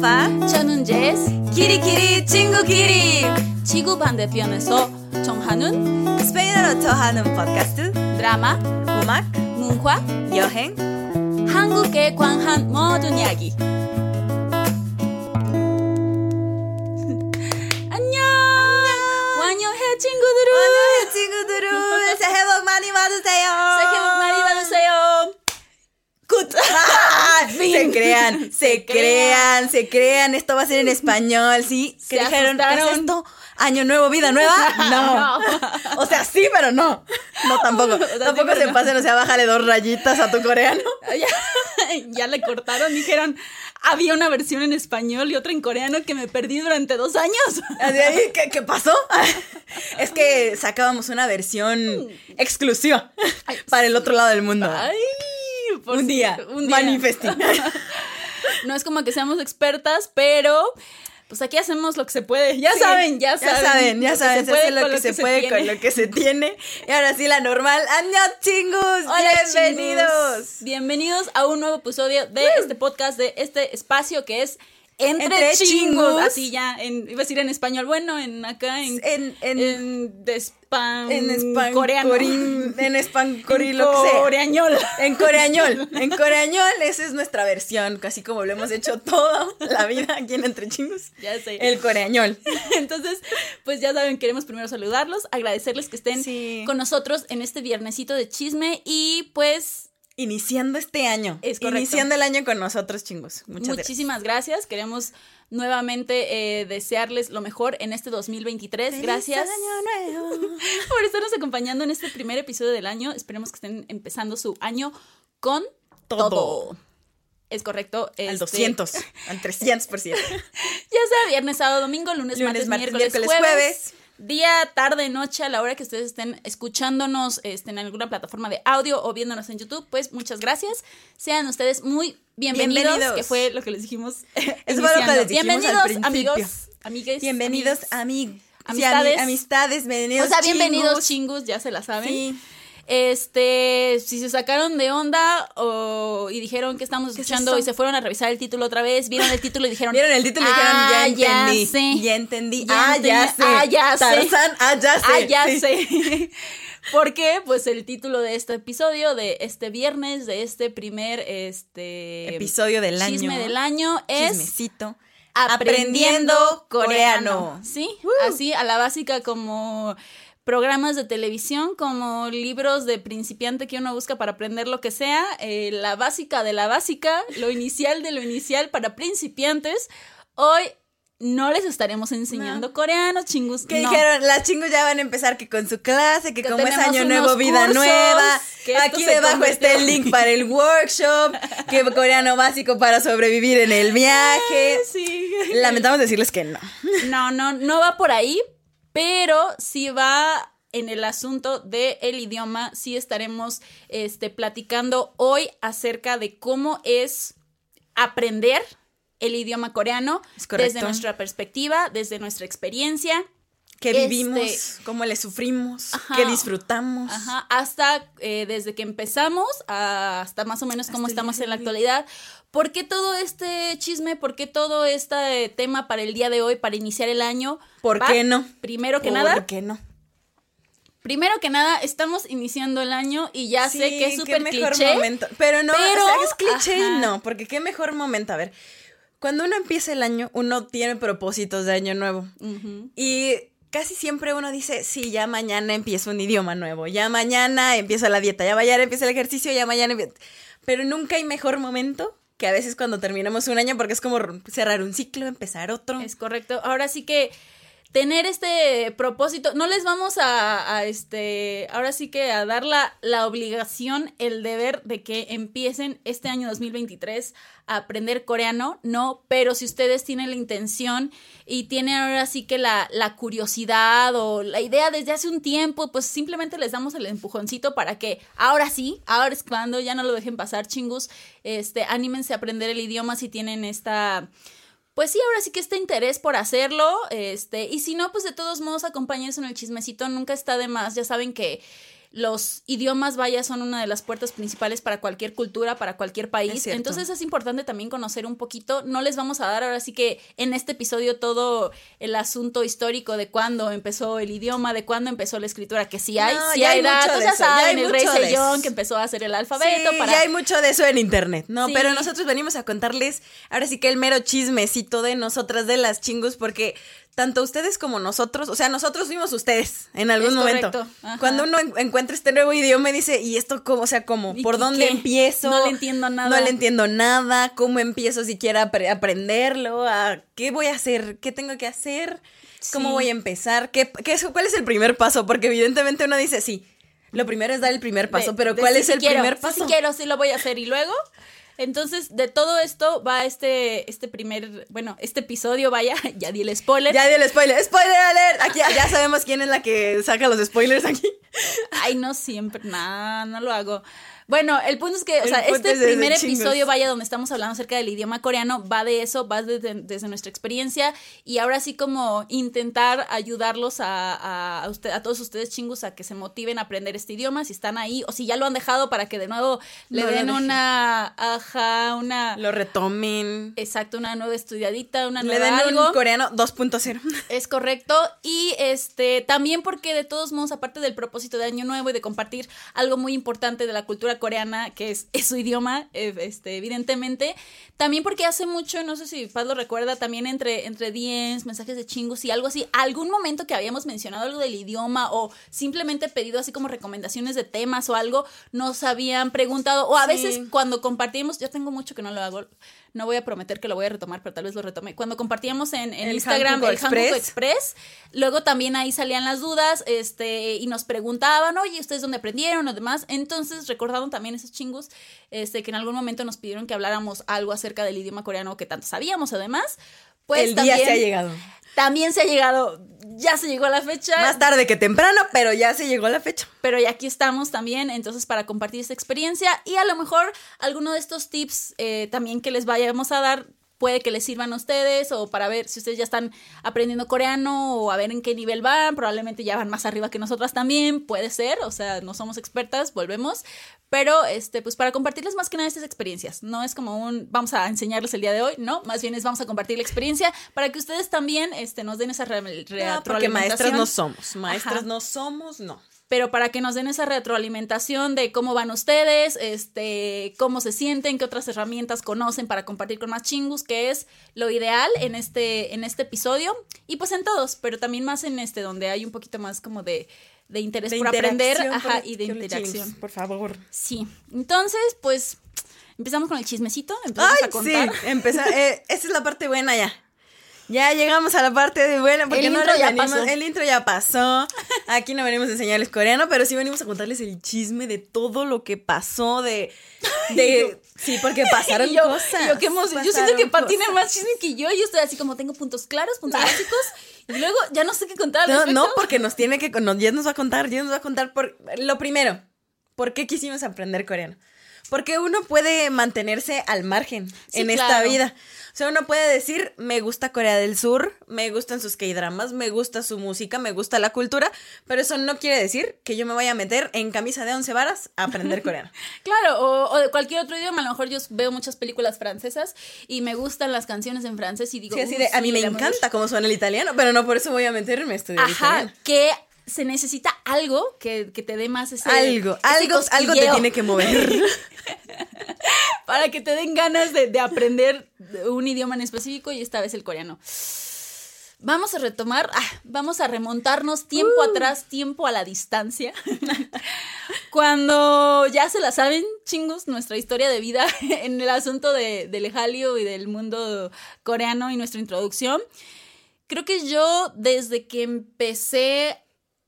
파파 저는 제스 키리키리 친구끼리. 지구 반대편에서 정하는 스페인어로 더하는 팟캐스트. 드라마, 음악 문화, 여행. 한국에 관한 모든 이야기. Crean, se crean, se crean. Esto va a ser en español, ¿sí? Se ¿Qué dijeron? ¿Qué es esto? ¿Año nuevo, vida nueva? No. O sea, sí, pero no. No, tampoco. O sea, sí, tampoco se no. pasen, o sea, bájale dos rayitas a tu coreano. ya, ya le cortaron, dijeron, había una versión en español y otra en coreano que me perdí durante dos años. ¿qué, qué pasó? Es que sacábamos una versión exclusiva para el otro lado del mundo. Ay, por un si- día, un día. manifesté. No es como que seamos expertas, pero pues aquí hacemos lo que se puede. Ya saben, ya saben. Ya saben, ya saben, se, puede hace lo que, se puede con lo que se tiene. Y ahora sí, la normal. ¡Año chingus! Hola, ¡Bienvenidos! chingus. Bienvenidos a un nuevo episodio de este podcast, de este espacio que es Entre, Entre chingus. chingus. Así ya, en, iba a decir en español, bueno, en acá en, En, en, en de spam en coreano. en espancorí, En coreañol. En coreañol, en coreañol, esa es nuestra versión, casi como lo hemos hecho toda la vida aquí en Entre Chingos. Ya sé. El coreañol. Entonces, pues ya saben, queremos primero saludarlos, agradecerles que estén Sí. con nosotros en este viernesito de chisme y pues Iniciando este año. Es correcto. Iniciando el año con nosotros, chingos. Muchas gracias. muchísimas gracias. Queremos nuevamente eh, desearles lo mejor en este 2023. ¡Feliz gracias año nuevo! por estarnos acompañando en este primer episodio del año. Esperemos que estén empezando su año con todo. Todo. Es correcto. Al este, 200, al 300%. Ya sea viernes, sábado, domingo, lunes, Lunes, martes, martes, miércoles, miércoles, jueves, jueves. Día, tarde, noche, a la hora que ustedes estén escuchándonos este, en alguna plataforma de audio o viéndonos en YouTube, pues muchas gracias. Sean ustedes muy bienvenidos, Bienvenidos. que fue lo que les dijimos. Eso fue lo que les dijimos bienvenidos, amigos, amigues. Bienvenidos, amigos. Amistades. amistades, bienvenidos. O sea, bienvenidos, chingus. chingus, ya se la saben. Sí. Este, si se sacaron de onda o, y dijeron que estamos ¿Qué es escuchando y se fueron a revisar el título otra vez, vieron el título y dijeron, Vieron el título y dijeron, "Ah, ya entendí. sé". Ya entendí. Ya ah, ya sé. Ah, ya sé. Tarzán, ah, ya sé. Ah, ya Sí. sé. Porque, pues, el título de este episodio, de este viernes, de este primer este Episodio del año. chisme del año, es Chismecito. Aprendiendo coreano. coreano. Sí, así a la básica como programas de televisión, como libros de principiante que uno busca para aprender lo que sea, eh, la básica de la básica, lo inicial de lo inicial para principiantes. Hoy no les estaremos enseñando coreano, chingus. Que no. dijeron, las chingos ya van a empezar que con su clase, que, Que como es año nuevo, vida cursos, nueva. Aquí debajo está el link para el workshop, que coreano básico para sobrevivir en el viaje. Sí. Lamentamos decirles que no. No, no, no va por ahí, pero sí va en el asunto del el idioma. Sí estaremos este, platicando hoy acerca de cómo es aprender el idioma coreano desde nuestra perspectiva, desde nuestra experiencia. Que Este- vivimos, cómo le sufrimos, Ajá. que disfrutamos. Ajá, hasta eh, desde que empezamos a- hasta más o menos cómo Hasta estamos en la de hoy. ¿Por qué todo este chisme? ¿Por qué todo este tema para el día de hoy, para iniciar el año? ¿Por Va, qué no? Primero que ¿Por nada, qué no? primero que nada, estamos iniciando el año y ya sé que es súper qué mejor cliché. momento. Pero no, pero- o sea, es cliché y no, porque qué mejor momento. A ver, cuando uno empieza el año, uno tiene propósitos de año nuevo. Y casi siempre uno dice, sí, ya mañana empiezo un idioma nuevo, ya mañana empiezo la dieta, ya mañana empiezo el ejercicio, ya mañana empiezo... Pero nunca hay mejor momento que a veces cuando terminamos un año, porque es como cerrar un ciclo, empezar otro. Es correcto. Ahora sí que tener este propósito, no les vamos a, este, ahora sí que a dar la, la obligación, el deber de que empiecen este año 2023 a aprender coreano, no, pero si ustedes tienen la intención y tienen ahora sí que la, la curiosidad o la idea desde hace un tiempo, pues simplemente les damos el empujoncito para que ahora sí, ahora es cuando, ya no lo dejen pasar, chingus, este, anímense a aprender el idioma si tienen esta pues sí, ahora sí que este interés por hacerlo, este, y si no, pues de todos modos acompáñense en el chismecito, nunca está de más, ya saben que los idiomas, vaya, son una de las puertas principales para cualquier cultura, para cualquier país. Entonces es importante también conocer un poquito. No les vamos a dar ahora sí que en este episodio todo el asunto histórico de cuándo empezó el idioma, de cuándo empezó la escritura, que sí hay, No, sí hay, hay datos, ya saben, el rey Sejong que empezó a hacer el alfabeto Sí, para... ya hay mucho de eso en internet, ¿no? Sí. Pero nosotros venimos a contarles ahora sí que el mero chismecito de nosotras de las chingus, porque tanto ustedes como nosotros, o sea, nosotros fuimos ustedes en algún Es momento. Cuando uno en- encuentra este nuevo idioma y dice, ¿y esto cómo? O sea, ¿cómo? ¿Y ¿Por dónde qué? empiezo? No le entiendo nada. No le entiendo nada. ¿Cómo empiezo siquiera a apre- aprenderlo? ¿A ¿Qué voy a hacer? ¿Qué tengo que hacer? ¿Cómo Sí. voy a empezar? ¿Qué, ¿Cuál es el primer paso? Porque evidentemente uno dice, sí, lo primero es dar el primer paso, de- pero ¿cuál es el quiero, primer sí, paso? Sí, quiero, sí lo voy a hacer. Y luego, entonces, de todo esto va este, este primer, bueno, este episodio, vaya, ya di el spoiler. Ya di el spoiler. ¡Spoiler alert! Aquí ya, sabemos quién es la que saca los spoilers aquí. Ay, no siempre, nada, no lo hago. Bueno, el punto es que, o sea, este primer chingos. episodio, vaya, donde estamos hablando acerca del idioma coreano, va de eso, va desde, desde nuestra experiencia y ahora sí como intentar ayudarlos a, a, a usted, a todos ustedes chingus a que se motiven a aprender este idioma, si están ahí o si ya lo han dejado para que de nuevo le No den una, ajá, una, Lo retomen. exacto, una nueva estudiadita, una Le nueva den algo. un coreano 2.0. Es correcto. Y este también porque de todos modos, aparte del propósito de Año Nuevo y de compartir algo muy importante de la cultura coreana, que es, es su idioma, eh, este, evidentemente, también porque hace mucho, no sé si Paz lo recuerda, también entre, entre DMs, mensajes de chingus y algo así, algún momento que habíamos mencionado algo del idioma o simplemente pedido así como recomendaciones de temas o algo, nos habían preguntado, o a Sí. veces cuando compartimos, yo tengo mucho que no lo hago, no voy a prometer que lo voy a retomar, pero tal vez lo retome. Cuando compartíamos en, en El Instagram el Express. Express, luego también ahí salían las dudas, este, y nos preguntaban, oye, ¿ustedes dónde aprendieron o demás? Entonces recordaron también esos chingos, este, que en algún momento nos pidieron que habláramos algo acerca del idioma coreano que tanto sabíamos, además. Pues el también, día se ha llegado. También se ha llegado, ya se llegó la fecha. Más tarde que temprano, pero ya se llegó la fecha. pero ya aquí estamos también, entonces para compartir esta experiencia y a lo mejor alguno de estos tips eh, también que les vayamos a dar puede que les sirvan a ustedes o para ver si ustedes ya están aprendiendo coreano o a ver en qué nivel van, probablemente ya van más arriba que nosotras también, puede ser, o sea, no somos expertas, volvemos, pero este pues para compartirles más que nada estas experiencias, no es como un vamos a enseñarles el día de hoy, no, más bien es vamos a compartir la experiencia para que ustedes también este nos den esa re- No, porque retroalimentación. maestras no somos. Maestras Ajá. no somos, no. Pero para que nos den esa retroalimentación de cómo van ustedes, este, cómo se sienten, qué otras herramientas conocen para compartir con más chingus, que es lo ideal en este, en este episodio, y pues en todos, pero también más en este, donde hay un poquito más como de, de interés De por aprender, interacción ajá, por- y de interacción. Por favor. Sí, entonces, pues, empezamos con el chismecito, empezamos Ay, a contar. sí. Empezar. eh, esa es la parte buena ya. Ya llegamos a la parte de buena, porque El no intro ya pasó. El intro ya pasó. Aquí no venimos a enseñarles coreano, pero sí venimos a contarles el chisme de todo lo que pasó, de. de sí, porque pasaron Y yo, cosas. y yo, qué emoción. Yo siento que Pat tiene más chisme que yo. Yo estoy así como tengo puntos claros, puntos básicos. Y luego ya no sé qué contar. No, no, porque nos tiene que. no, ya nos va a contar, ya nos va a contar por. Lo primero, ¿por qué quisimos aprender coreano? Porque uno puede mantenerse al margen Sí, en esta vida. O sea, uno puede decir, me gusta Corea del Sur, me gustan sus K-dramas, me gusta su música, me gusta la cultura, pero eso no quiere decir que yo me vaya a meter en camisa de once varas a aprender coreano. Claro, o, o de cualquier otro idioma. A lo mejor yo veo muchas películas francesas y me gustan las canciones en francés y digo. Sí, así "Uh, de, a mí sí, me encanta cómo suena el italiano, pero no por eso voy a meterme a estudiar Ajá, italiano. que se necesita algo que, que te dé más ese. Algo, ese algo, algo te tiene que mover. Para que te den ganas de, de aprender un idioma en específico y esta vez el coreano. Vamos a retomar, ah, vamos a remontarnos tiempo Uh. atrás, tiempo a la distancia. Cuando ya se la saben, chingos, nuestra historia de vida en el asunto de, del Hallyu y del mundo coreano y nuestra introducción. Creo que yo, desde que empecé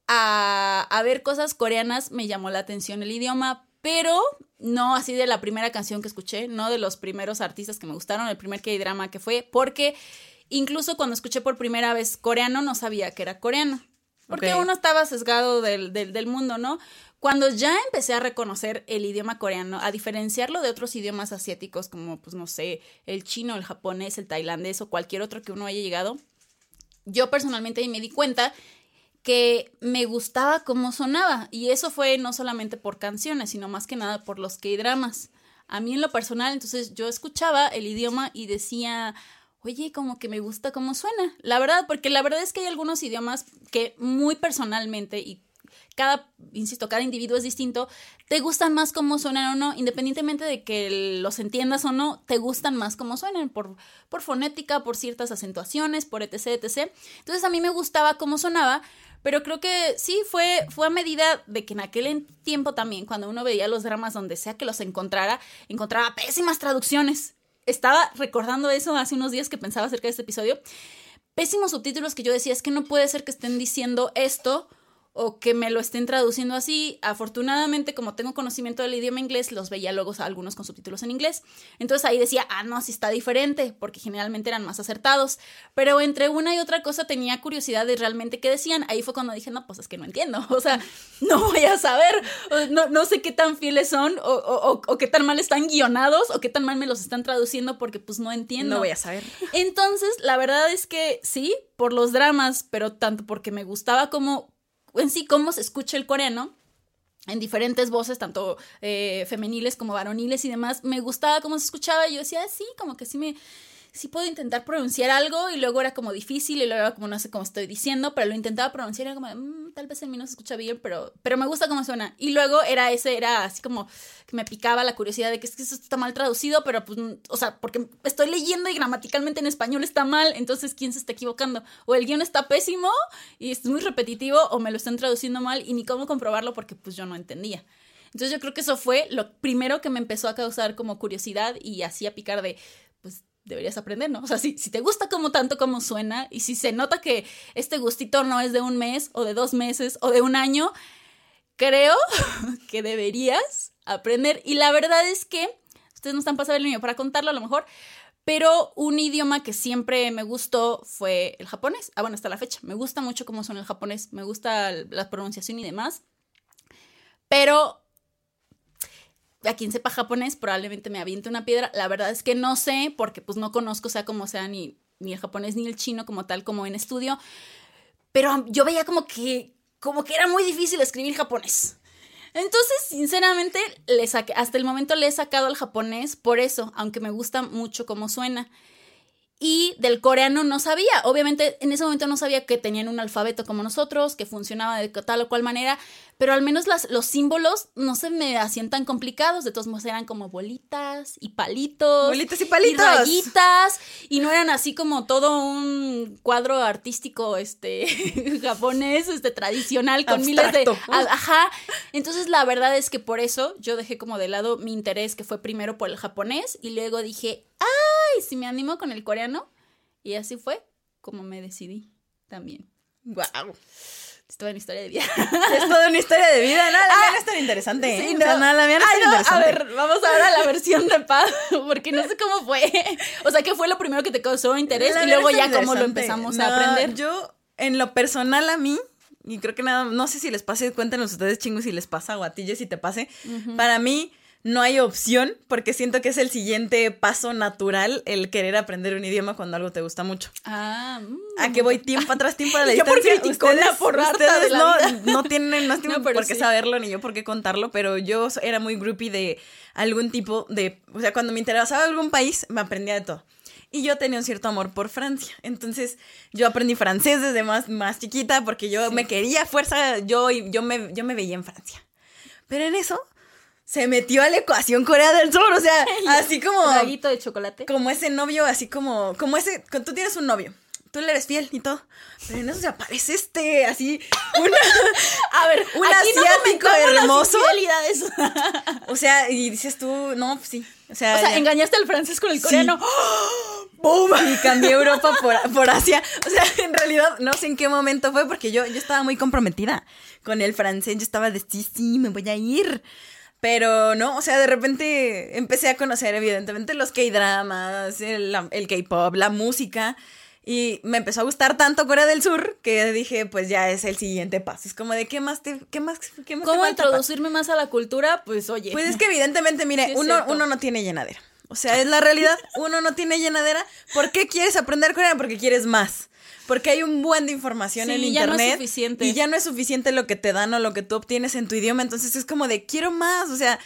a, a ver cosas coreanas, me llamó la atención el idioma, pero no así de la primera canción que escuché, no de los primeros artistas que me gustaron, el primer K-drama que fue, porque incluso cuando escuché por primera vez coreano no sabía que era coreano. Porque uno estaba sesgado del, del, del mundo, ¿no? Cuando ya empecé a reconocer el idioma coreano, a diferenciarlo de otros idiomas asiáticos como, pues no sé, el chino, el japonés, el tailandés o cualquier otro que uno haya llegado, yo personalmente ahí me di cuenta que me gustaba cómo sonaba. Y eso fue no solamente por canciones, sino más que nada por los K-dramas. A mí en lo personal, entonces yo escuchaba el idioma y decía, oye, como que me gusta cómo suena. La verdad, porque la verdad es que hay algunos idiomas que muy personalmente y cada, insisto, cada individuo es distinto, te gustan más cómo suenan o no, independientemente de que los entiendas o no, te gustan más cómo suenan, por, por fonética, por ciertas acentuaciones, por etc, etc. Entonces a mí me gustaba cómo sonaba, pero creo que sí, fue, fue a medida de que en aquel tiempo también, cuando uno veía los dramas donde sea que los encontrara, encontraba pésimas traducciones. Estaba recordando eso hace unos días que pensaba acerca de este episodio. Pésimos subtítulos que yo decía, es que no puede ser que estén diciendo esto o que me lo estén traduciendo así. Afortunadamente, como tengo conocimiento del idioma inglés, los veía luego algunos con subtítulos en inglés. Entonces ahí decía, ah, no, sí está diferente, porque generalmente eran más acertados. Pero entre una y otra cosa tenía curiosidad de realmente qué decían. Ahí fue cuando dije, no, pues es que no entiendo. O sea, no voy a saber. No, no sé qué tan fieles son, o, o, o, qué tan mal están guionados, o qué tan mal me los están traduciendo, porque pues no entiendo. No voy a saber. Entonces, la verdad es que sí, por los dramas, pero tanto porque me gustaba como en sí cómo se escucha el coreano en diferentes voces, tanto eh, femeniles como varoniles y demás, me gustaba cómo se escuchaba. Y yo decía, ah, sí, como que sí me, sí puedo intentar pronunciar algo y luego era como difícil y luego era como no sé cómo estoy diciendo, pero lo intentaba pronunciar y era como, mm, tal vez en mí no se escucha bien, pero, pero me gusta cómo suena. Y luego era ese, era así como que me picaba la curiosidad de que es que eso está mal traducido, pero pues, o sea, porque estoy leyendo y gramaticalmente en español está mal, entonces ¿quién se está equivocando? O el guion está pésimo y es muy repetitivo o me lo están traduciendo mal y ni cómo comprobarlo porque pues yo no entendía. Entonces yo creo que eso fue lo primero que me empezó a causar como curiosidad y así a picar de, pues deberías aprender, ¿no? O sea, si, si te gusta como tanto como suena y si se nota que este gustito no es de un mes o de dos meses o de un año, creo que deberías aprender. Y la verdad es que ustedes no están pasando el niño para contarlo a lo mejor, pero un idioma que siempre me gustó fue el japonés. Ah, bueno, hasta la fecha. Me gusta mucho cómo suena el japonés, me gusta la pronunciación y demás. Pero a quien sepa japonés probablemente me aviente una piedra. La verdad es que no sé, porque pues no conozco, sea como sea, ni, ni el japonés ni el chino como tal, como en estudio. Pero yo veía como que, como que era muy difícil escribir japonés. Entonces, sinceramente, hasta el momento le he sacado al japonés por eso, aunque me gusta mucho cómo suena y del coreano no sabía. Obviamente en ese momento no sabía que tenían un alfabeto como nosotros, que funcionaba de tal o cual manera, pero al menos las, los símbolos no se me hacían tan complicados, de todos modos eran como bolitas y palitos. Bolitas y palitos. Y rayitas, y no eran así como todo un cuadro artístico este japonés, este tradicional con miles de ajá. Entonces la verdad es que por eso yo dejé como de lado mi interés que fue primero por el japonés y luego dije, "Ay, si me animo con el coreano." Y así fue como me decidí también. Wow. Es toda una historia de vida. Es toda una historia de vida. No, la mía no es tan interesante. Sí, ¿eh? no. O sea, no, la mía no es Ay, tan no, interesante. A ver, vamos ahora a la versión de Paz, porque no sé cómo fue. O sea, ¿qué fue lo primero que te causó interés? La y luego no ya cómo lo empezamos No, a aprender. Yo, en lo personal a mí, y creo que nada, no sé si les pase, cuéntenos ustedes chingos si les pasa o a ti, si te pase. Para mí no hay opción porque siento que es el siguiente paso natural el querer aprender un idioma cuando algo te gusta mucho. Ah, mm. A que voy tiempo atrás, tiempo de la Y yo por distancia. ustedes, por ustedes de la no, vida. no tienen, no tienen No, por qué sí. saberlo ni yo por qué contarlo, pero yo era muy groupie de algún tipo de, o sea, cuando me interesaba algún país, me aprendía de todo. Y yo tenía un cierto amor por Francia. Entonces, yo aprendí francés desde más, más chiquita porque yo me quería a fuerza, yo, yo, me, yo me veía en Francia. Pero en eso se metió a la ecuación Corea del Sur, o sea, así como Traguito de chocolate. como ese novio, así como, como ese, tú tienes un novio, tú le eres fiel y todo, pero en eso se aparece este, así, una, A ver, un no asiático las hermoso. infidelidades. o sea, y dices tú, no, pues sí, o sea, O sea, ya. engañaste al francés con el coreano. ¡Boom! Y cambié Europa por, por Asia. O sea, en realidad no sé en qué momento fue porque yo, yo estaba muy comprometida con el francés. Yo estaba de sí, sí, me voy a ir. Pero no, o sea, de repente empecé a conocer evidentemente los K-dramas, el, K-pop, la música. Y me empezó a gustar tanto Corea del Sur que dije, pues ya es el siguiente paso. Es como de, ¿qué más te, qué más, qué más ¿Cómo introducirme más a la cultura? Pues oye. Pues es que evidentemente, mire, Sí, uno, uno no tiene llenadera. O sea, es la realidad. Uno no tiene llenadera. ¿Por qué quieres aprender coreano? Porque quieres más. Porque hay un buen de información Sí, en ya no es internet. suficiente. Y ya no es suficiente lo que te dan o lo que tú obtienes en tu idioma. Entonces es como de quiero más. O sea,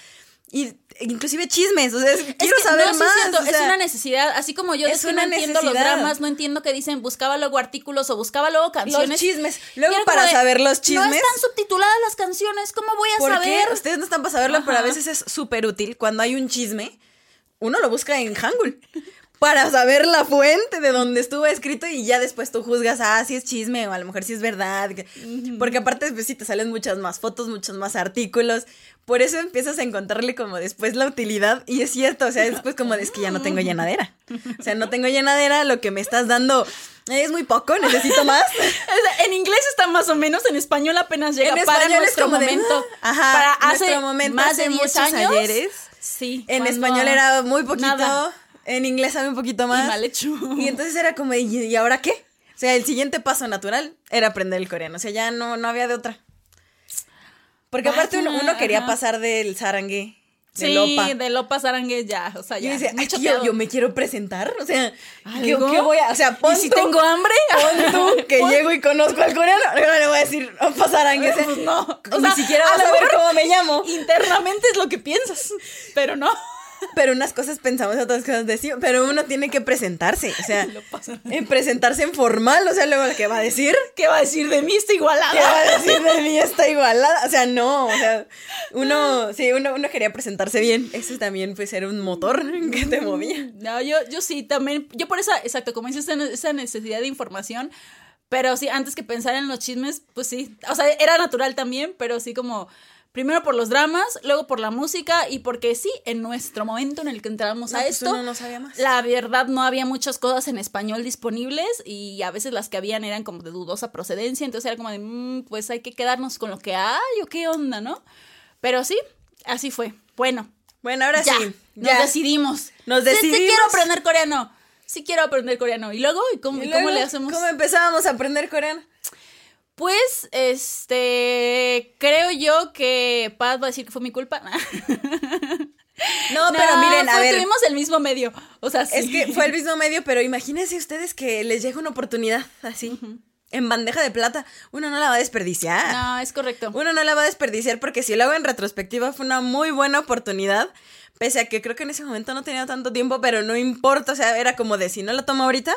y inclusive chismes. O sea, es- quiero Es que, saber no, sí más. es cierto, o es sea, una necesidad. Así como yo es es que no entiendo los dramas, no entiendo que dicen buscaba luego artículos o buscaba luego canciones. Los chismes. Luego para de, saber los No chismes. están subtituladas las canciones, ¿cómo voy a ¿Por saber? qué? Ustedes no están para saberlo, pero a Ajá. veces es súper útil cuando hay un chisme. Uno lo busca en Hangul para saber la fuente de donde estuvo escrito y ya después tú juzgas, ah, si es chisme o a lo mejor si es verdad. que- Porque aparte pues, sí te salen muchas más fotos, muchos más artículos. Por eso empiezas a encontrarle como después la utilidad y es cierto, o sea, después como es que ya no tengo llenadera. O sea, no tengo llenadera, lo que me estás dando es muy poco, necesito más. En inglés está más o menos, en español apenas llega En para nuestro de, momento. ah, ajá, para hace nuestro momento más hace de 10 muchos años. ayeres. Sí. En español era muy poquito, Nada. En inglés sabe un poquito más. Y mal hecho. Y entonces era como, ¿y, ahora qué? O sea, el siguiente paso natural era aprender el coreano. O sea, ya no, no había de otra. Porque aparte uno, Vaya, uno quería ajá. pasar del sarangue, de Sí, Lopa. de Lopa Sarangue ya, o sea, ya. dice, muy "Ay, que yo, yo me quiero presentar. O sea, ¿qué, qué voy a...? O sea, pon ¿Y si tú- tengo hambre? Pon tú que llego y conozco al coreano. No le voy a decir, Opa sarangue. Pues no. O Ni sea, siquiera a vas a ver mejor cómo me llamo. Internamente es lo que piensas, pero no. Pero unas cosas pensamos, otras cosas decimos. Pero uno tiene que presentarse. O sea, en presentarse en formal. O sea, luego, ¿qué va a decir? ¿Qué va a decir de mí? Está ¿Qué va igualada. a decir de mí? Está igualada. O sea, no. O sea, uno, sí, uno, uno quería presentarse bien. Eso también, pues, era un motor que te movía. No, yo, yo sí, también, yo por esa, exacto, como dices, esa necesidad de información, pero sí, antes que pensar en los chismes, pues sí, o sea, era natural también, pero sí como, primero por los dramas, luego por la música y porque sí, en nuestro momento en el que entramos No, a pues, esto, uno no sabía más. la verdad no había muchas cosas en español disponibles y a veces las que habían eran como de dudosa procedencia, entonces era como de, "Mm, pues hay que quedarnos con lo que hay o qué onda, ¿no? Pero sí, así fue. Bueno, Bueno, ahora ya, sí. nos ya. decidimos. Nos Sí, Sí, decidimos. quiero aprender coreano. Sí quiero aprender coreano. ¿Y luego? ¿Y cómo, ¿Y y cómo le hacemos? ¿Cómo empezábamos a aprender coreano? Pues, este, creo yo que Paz va a decir que fue mi culpa. No, pero miren, a ver. Tuvimos el mismo medio. O sea, sí. Es que fue el mismo medio, pero imagínense ustedes que les llega una oportunidad así, en bandeja de plata. Uno no la va a desperdiciar. No, es correcto. Uno no la va a desperdiciar porque si lo hago en retrospectiva fue una muy buena oportunidad. Pese a que creo que en ese momento no tenía tanto tiempo, pero no importa. O sea, era como de si no la tomo ahorita,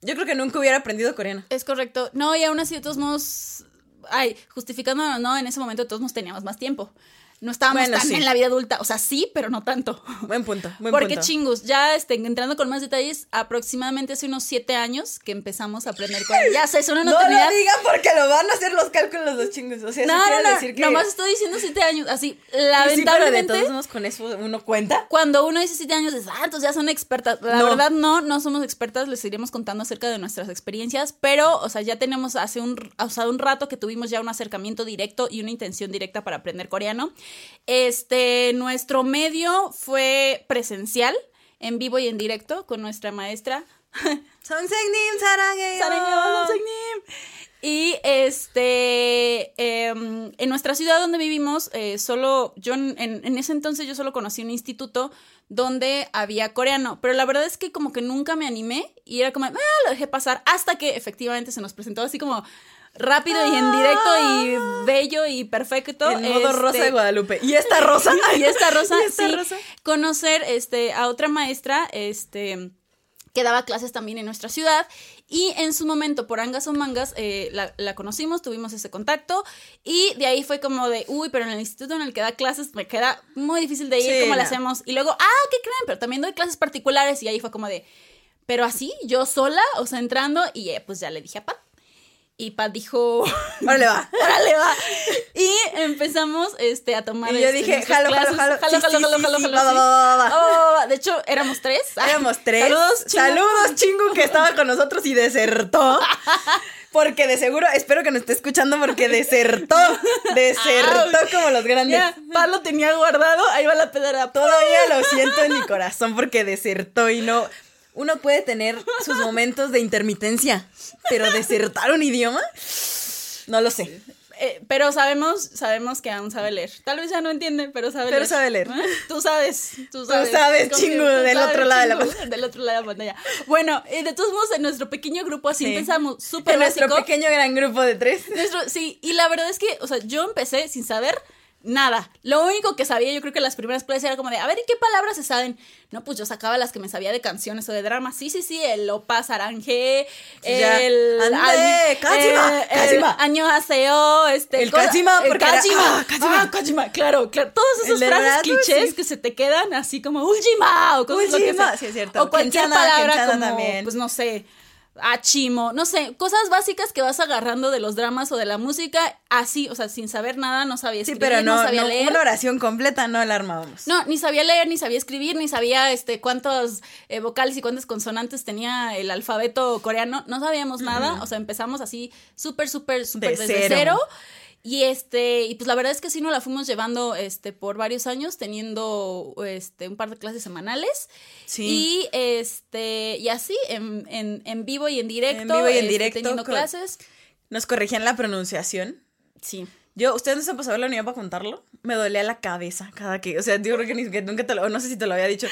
yo creo que nunca hubiera aprendido coreano. Es correcto. No, y aún así de todos modos, ay, justificándonos, no, en ese momento todos nos teníamos más tiempo. No estábamos Bueno, tan sí. en la vida adulta. O sea, sí, pero no tanto. Buen punto, buen Porque punto. chingus, ya este, entrando con más detalles, aproximadamente hace unos siete años que empezamos a aprender coreano. Ya sé, suena una No lo digan porque lo van a hacer los cálculos los chingos. O sea, No, no, no, decir que... nomás estoy diciendo siete años, así, Sí, pero de lamentablemente, todos modos con eso uno cuenta. cuando uno dice siete años, es, ah, entonces ya son expertas, la No. verdad no, no somos expertas, les iremos contando acerca de nuestras experiencias, pero, o sea, ya tenemos hace un, o sea, un rato que tuvimos ya un acercamiento directo y una intención directa para aprender coreano, este, nuestro medio fue presencial, en vivo y en directo, con nuestra maestra. Y este, em, en nuestra ciudad donde vivimos, eh, solo, yo en, ese entonces yo solo conocí un instituto donde había coreano, pero la verdad es que como que nunca me animé y era como, ah, lo dejé pasar hasta que efectivamente se nos presentó así como rápido y en directo y bello y perfecto. En modo este, rosa de Guadalupe. ¿Y esta rosa? y esta rosa, ¿Y esta sí, rosa? conocer este, a otra maestra, este que daba clases también en nuestra ciudad y en su momento por angas o mangas eh, la, la conocimos, tuvimos ese contacto y de ahí fue como de, uy, pero en el instituto en el que da clases me queda muy difícil de ir, Sí, ¿cómo no. hacemos? Y luego, ah, ¿qué creen? Pero también doy clases particulares y ahí fue como de, pero así, yo sola, o sea, entrando y eh, pues ya le dije a Pat. Y Pat dijo, Órale, va. órale va. Y empezamos este, a tomar. Y yo este, dije, nuestras jalo, jalo, jalo. Jalo, jalo, jalo, jalo, jalo. Oh, va, va. De hecho, éramos tres. Éramos tres. Saludos, chingu. Saludos, chingu, que estaba con nosotros y desertó. Porque de seguro, espero que nos esté escuchando porque desertó. Desertó como los grandes. Pat lo tenía guardado. Ahí va la pedra. Todavía lo siento en mi corazón porque desertó y no. Uno puede tener sus momentos de intermitencia, pero desertar un idioma, no lo sé. eh, pero sabemos, sabemos que aún sabe leer. Tal vez ya no entiende, pero sabe Pero leer. sabe leer. ¿Eh? Tú sabes, tú Tú sabes. sabes, Confío, chingo, tú del sabes, otro lado de la pantalla. Del otro lado de la pantalla. Bueno, eh, de todos modos, en nuestro pequeño grupo así Sí. empezamos súper En nuestro pequeño gran grupo de tres. Nuestro- sí, y la verdad es que, o sea, yo empecé sin saber nada. Lo único que sabía, yo creo que las primeras clases era como de, a ver, ¿y qué palabras se saben? No, pues yo sacaba las que me sabía de canciones o de dramas. Sí, sí, sí, el Opa Saranje, Ya. el... Ande, Kajima, eh, el Kajima. Año Aseo, este... El Kajima, el porque era- Kajima. ah, Kajima. Kajima, claro, claro. Todas El esas frases clichés que se te quedan así como Uljima o cosas sea. sí, es cierto. O cualquier palabra como, también. pues no sé, achimo, no sé, cosas básicas que vas agarrando de los dramas o de la música, así, o sea, sin saber nada, no sabía Sí, escribir, pero no, sabía no, leer. una oración completa no la armábamos. No, ni sabía leer, ni sabía escribir, ni sabía este cuántos eh, vocales y cuántas consonantes tenía el alfabeto coreano. No sabíamos nada. O sea, empezamos así súper, súper, súper De desde cero. cero. Y este, y pues la verdad es que sí nos la fuimos llevando este por varios años, teniendo este un par de clases semanales. Sí. Y este, y así, en, en, en vivo y en directo. En vivo y en este, directo, Teniendo clases. Nos corregían la pronunciación. Sí. Yo, ¿ustedes no se han pasado la unidad para contarlo? Me dolía la cabeza cada que, o sea, yo creo que, ni, que nunca te lo, no sé si te lo había dicho.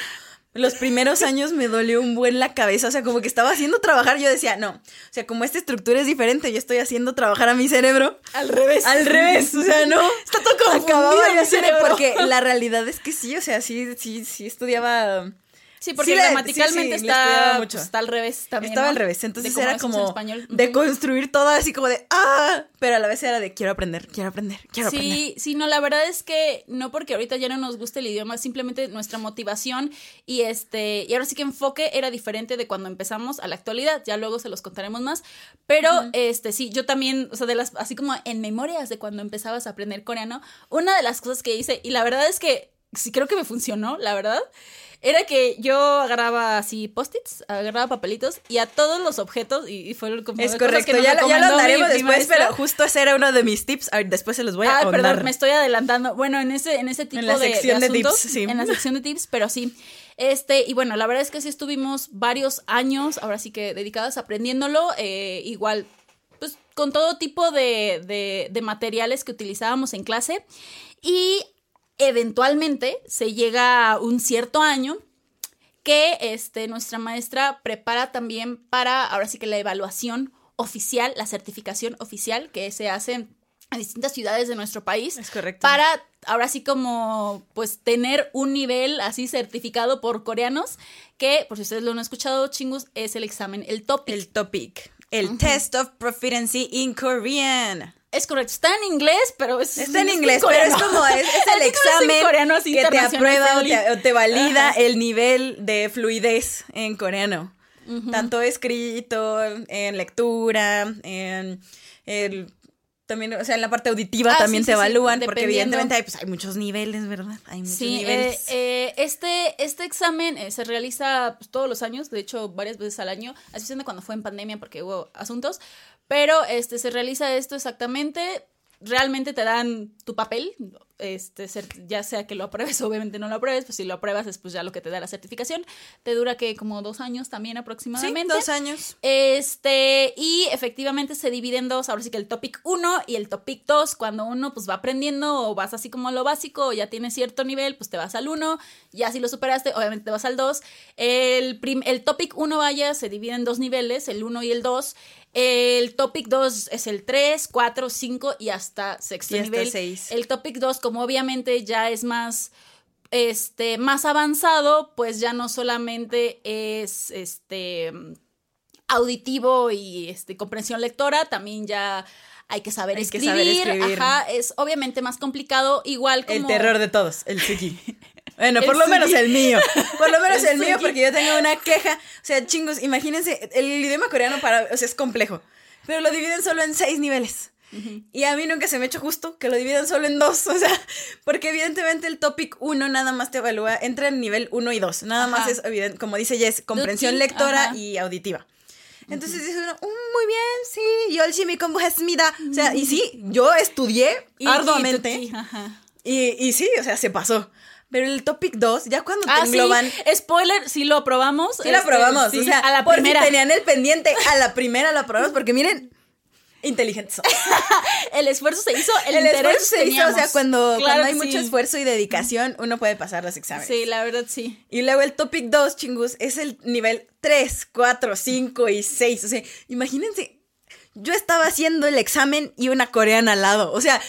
Los primeros años me dolió un buen la cabeza, o sea, como que estaba haciendo trabajar, yo decía, no, o sea, como esta estructura es diferente, yo estoy haciendo trabajar a mi cerebro. Al revés. Al revés, o sea, no. Está todo confundido Acababa mi de hacer, cerebro. porque la realidad es que sí, o sea, sí, sí, sí estudiaba. Sí, porque Sí, gramaticalmente sí, sí, está, mucho. pues, está al revés también. Estaba ¿no? al revés, entonces era como de construir todo así como de ah, pero a la vez era de quiero aprender, quiero aprender, quiero aprender. Sí, sí, no, la verdad es que no porque ahorita ya no nos guste el idioma, simplemente nuestra motivación y este, y ahora sí que enfoque era diferente de cuando empezamos a la actualidad, ya luego se los contaremos más, pero este, sí, yo también, o sea, de las, así como en memorias de cuando empezabas a aprender coreano, una de las cosas que hice, y la verdad es que sí creo que me funcionó, la verdad, era que yo agarraba así post-its, agarraba papelitos y a todos los objetos, y, y fue como Es de cosas correcto, que ya, lo- ya lo mi- mi después, pero justo ese era uno de mis tips. A ver, después se los voy a Ah, ahondar. perdón, me estoy adelantando. Bueno, en ese, en ese tipo la de, de sección de asuntos, tips, sí. En la sección de tips, pero sí. Este, y bueno, la verdad es que sí estuvimos varios años, ahora sí que dedicadas aprendiéndolo, eh, igual, pues con todo tipo de, de, de materiales que utilizábamos en clase. Y eventualmente se llega a un cierto año que este, nuestra maestra prepara también para, ahora sí que la evaluación oficial, la certificación oficial que se hace en distintas ciudades de nuestro país. Es correcto. Para, ahora sí como, pues, tener un nivel así certificado por coreanos, que, por si ustedes lo han escuchado, chingus, es el examen, el TOPIK. El topic. El Test of Proficiency in Korean. Es correcto, está en inglés, pero es Está en inglés, pero es como, es, es el en examen coreano, así, que te aprueba o te, o te valida Ajá. el nivel de fluidez en coreano. Tanto escrito, en lectura, en el... También, o sea, en la parte auditiva Ah, también sí, te sí, sí, evalúan, porque evidentemente hay, pues, hay muchos niveles, ¿verdad? Hay muchos Sí, niveles. eh, eh, este, este examen eh, se realiza pues, todos los años, de hecho varias veces al año, a excepción de cuando fue en pandemia porque hubo asuntos, pero este, se realiza esto exactamente, realmente te dan tu papel, este, ya sea que lo apruebes o obviamente no lo apruebes, pues si lo apruebas es pues ya lo que te da la certificación, te dura que como dos años también sí, aproximadamente. dos años. Este, y efectivamente se divide en dos, ahora sí que el topic 1 y el topic 2, cuando uno pues va aprendiendo o vas así como a lo básico, o ya tienes cierto nivel, pues te vas al 1, ya si lo superaste, obviamente te vas al 2. El, prim- el topic 1 vaya, se divide en dos niveles, el 1 y el 2. El topic 2 es el 3, 4, 5 y hasta sexto Y hasta nivel. seis. El topic 2, como obviamente ya es más este más avanzado, pues ya no solamente es este auditivo y este comprensión lectora, también ya hay que saber, Hay que escribir, saber escribir. Ajá, es obviamente más complicado, igual como El terror de todos, el Suki. Bueno, El por lo menos el mío. Por lo menos El el, mío, porque yo tengo una queja. O sea, chingos, imagínense, el idioma coreano para, o sea, es complejo. Pero lo dividen solo en seis niveles. Y a mí nunca se me ha hecho justo que lo dividan solo en dos. O sea, porque evidentemente el topic 1 nada más te evalúa, entra en nivel 1 y 2. Nada más es, evidente, como dice Jess, comprensión lectora ajá. y auditiva. Entonces dice uno, "Mm, muy bien, sí, yo el shimi kombu hasmida. O sea, y sí, yo estudié arduamente. Y, y sí, o sea, se pasó. Pero el topic 2, ya cuando Ah, te engloban. sí, spoiler, sí lo aprobamos. Sí, la este, aprobamos. sí, o sea, a la por primera. si tenían el pendiente, a la primera la aprobamos. Porque miren, inteligentes. el esfuerzo se hizo, el, esfuerzo se hizo, o sea, cuando, Claro cuando hay mucho esfuerzo y dedicación, uno puede pasar los exámenes. Sí, la verdad sí. Y luego el topic 2, chingus, es el nivel 3, 4, 5 y 6. O sea, imagínense, yo estaba haciendo el examen y una coreana al lado. O sea,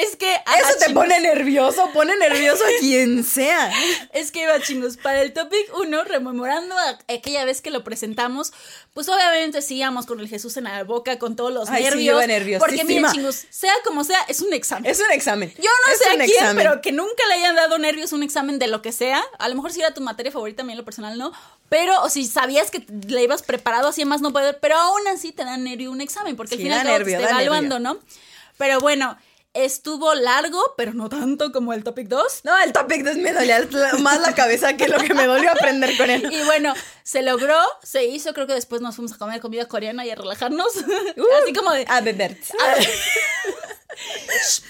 Es que ajá, eso te chingos. pone nervioso, pone nervioso a quien sea. Es que iba chingos. Para el topic 1, rememorando a- aquella vez que lo presentamos, pues obviamente sí íbamos con el Jesús en la boca, con todos los Ay, sí, nervios. iba nerviosísima. porque miren, chingos, sea como sea, es un examen. Es un examen. Yo no Es sé a quién, examen. pero que nunca le hayan dado nervios un examen de lo que sea. A lo mejor si era tu materia favorita, a mí en lo personal no. Pero, o si sabías que le ibas preparado así más no poder, pero aún así te da nervio un examen, porque Sí, al final nervio, te da evaluando, ¿no? Pero bueno, estuvo largo, pero no tanto como el topic 2. No, el topic 2 me dolía más la cabeza que lo que me dolió aprender coreano. Y bueno, se logró, se hizo, creo que después nos fuimos a comer comida coreana y a relajarnos. Uh, Así como de... A beber. a-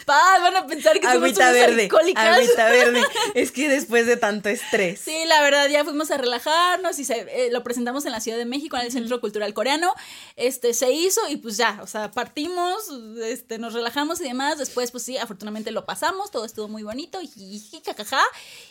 Van a pensar que somos unas verde. alcohólicas. Agüita verde. Es que después de tanto estrés. Sí, la verdad, ya fuimos a relajarnos y se, eh, lo presentamos en la Ciudad de México, en el Centro Cultural Coreano. Este, se hizo y pues ya, o sea, partimos, este, nos relajamos y demás. Después, pues sí, afortunadamente lo pasamos, todo estuvo muy bonito, jiji, jajaja.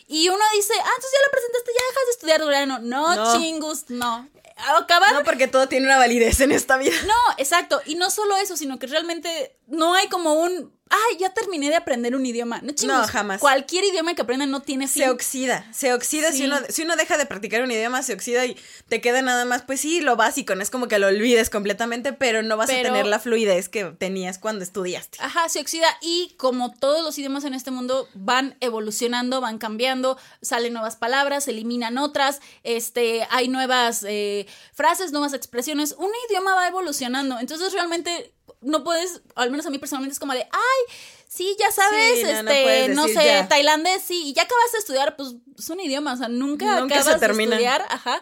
Y uno dice, ah, entonces ya lo presentaste, ya dejas de estudiar coreano. No, No. chingus, no. Acabar No, porque todo tiene una validez en esta vida. no, exacto. Y no solo eso, sino que realmente no hay como un. Ay, ya terminé de aprender un idioma. No, chingos, No, jamás. Cualquier idioma que aprendan no tiene fin. Se oxida, se oxida Sí. si uno si uno deja de practicar un idioma, se oxida y te queda nada más, pues sí, lo básico, no es como que lo olvides completamente, pero no vas Pero- a tener la fluidez que tenías cuando estudiaste. Ajá, se oxida y como todos los idiomas en este mundo van evolucionando, van cambiando, salen nuevas palabras, se eliminan otras, este, hay nuevas eh, frases, nuevas expresiones, un idioma va evolucionando, entonces realmente no puedes, al menos a mí personalmente es como de, ay, sí, ya sabes, Sí, no, este, no, sé, ya. tailandés, sí, y ya acabaste de estudiar, pues es un idioma, o sea, nunca, Nunca se acabas termina. de estudiar, ajá.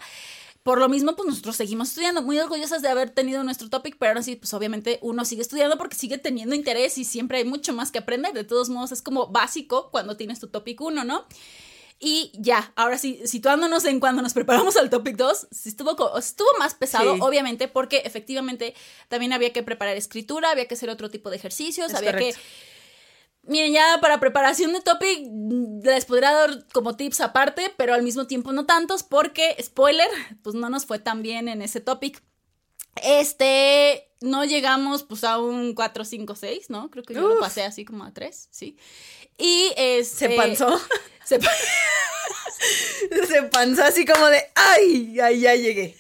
Por lo mismo, pues nosotros seguimos estudiando, muy orgullosas de haber tenido nuestro topic, pero ahora sí, pues obviamente uno sigue estudiando porque sigue teniendo interés y siempre hay mucho más que aprender. De todos modos, es como básico cuando tienes tu topic 1, ¿no? Y ya, ahora sí, situándonos en cuando nos preparamos al topic 2, sí estuvo, estuvo más pesado, Sí. obviamente, porque efectivamente también había que preparar escritura, había que hacer otro tipo de ejercicios, Es había correcto. que Miren, ya para preparación de topic les podría dar como tips aparte, pero al mismo tiempo no tantos, porque, spoiler, pues no nos fue tan bien en ese topic. Este, no llegamos pues a un 4, 5, 6, ¿no? Creo que yo lo Uf. pasé así como a 3, sí. Y este... Se panzó, Se pa- se panzó así como de, ay, ay, ya llegué.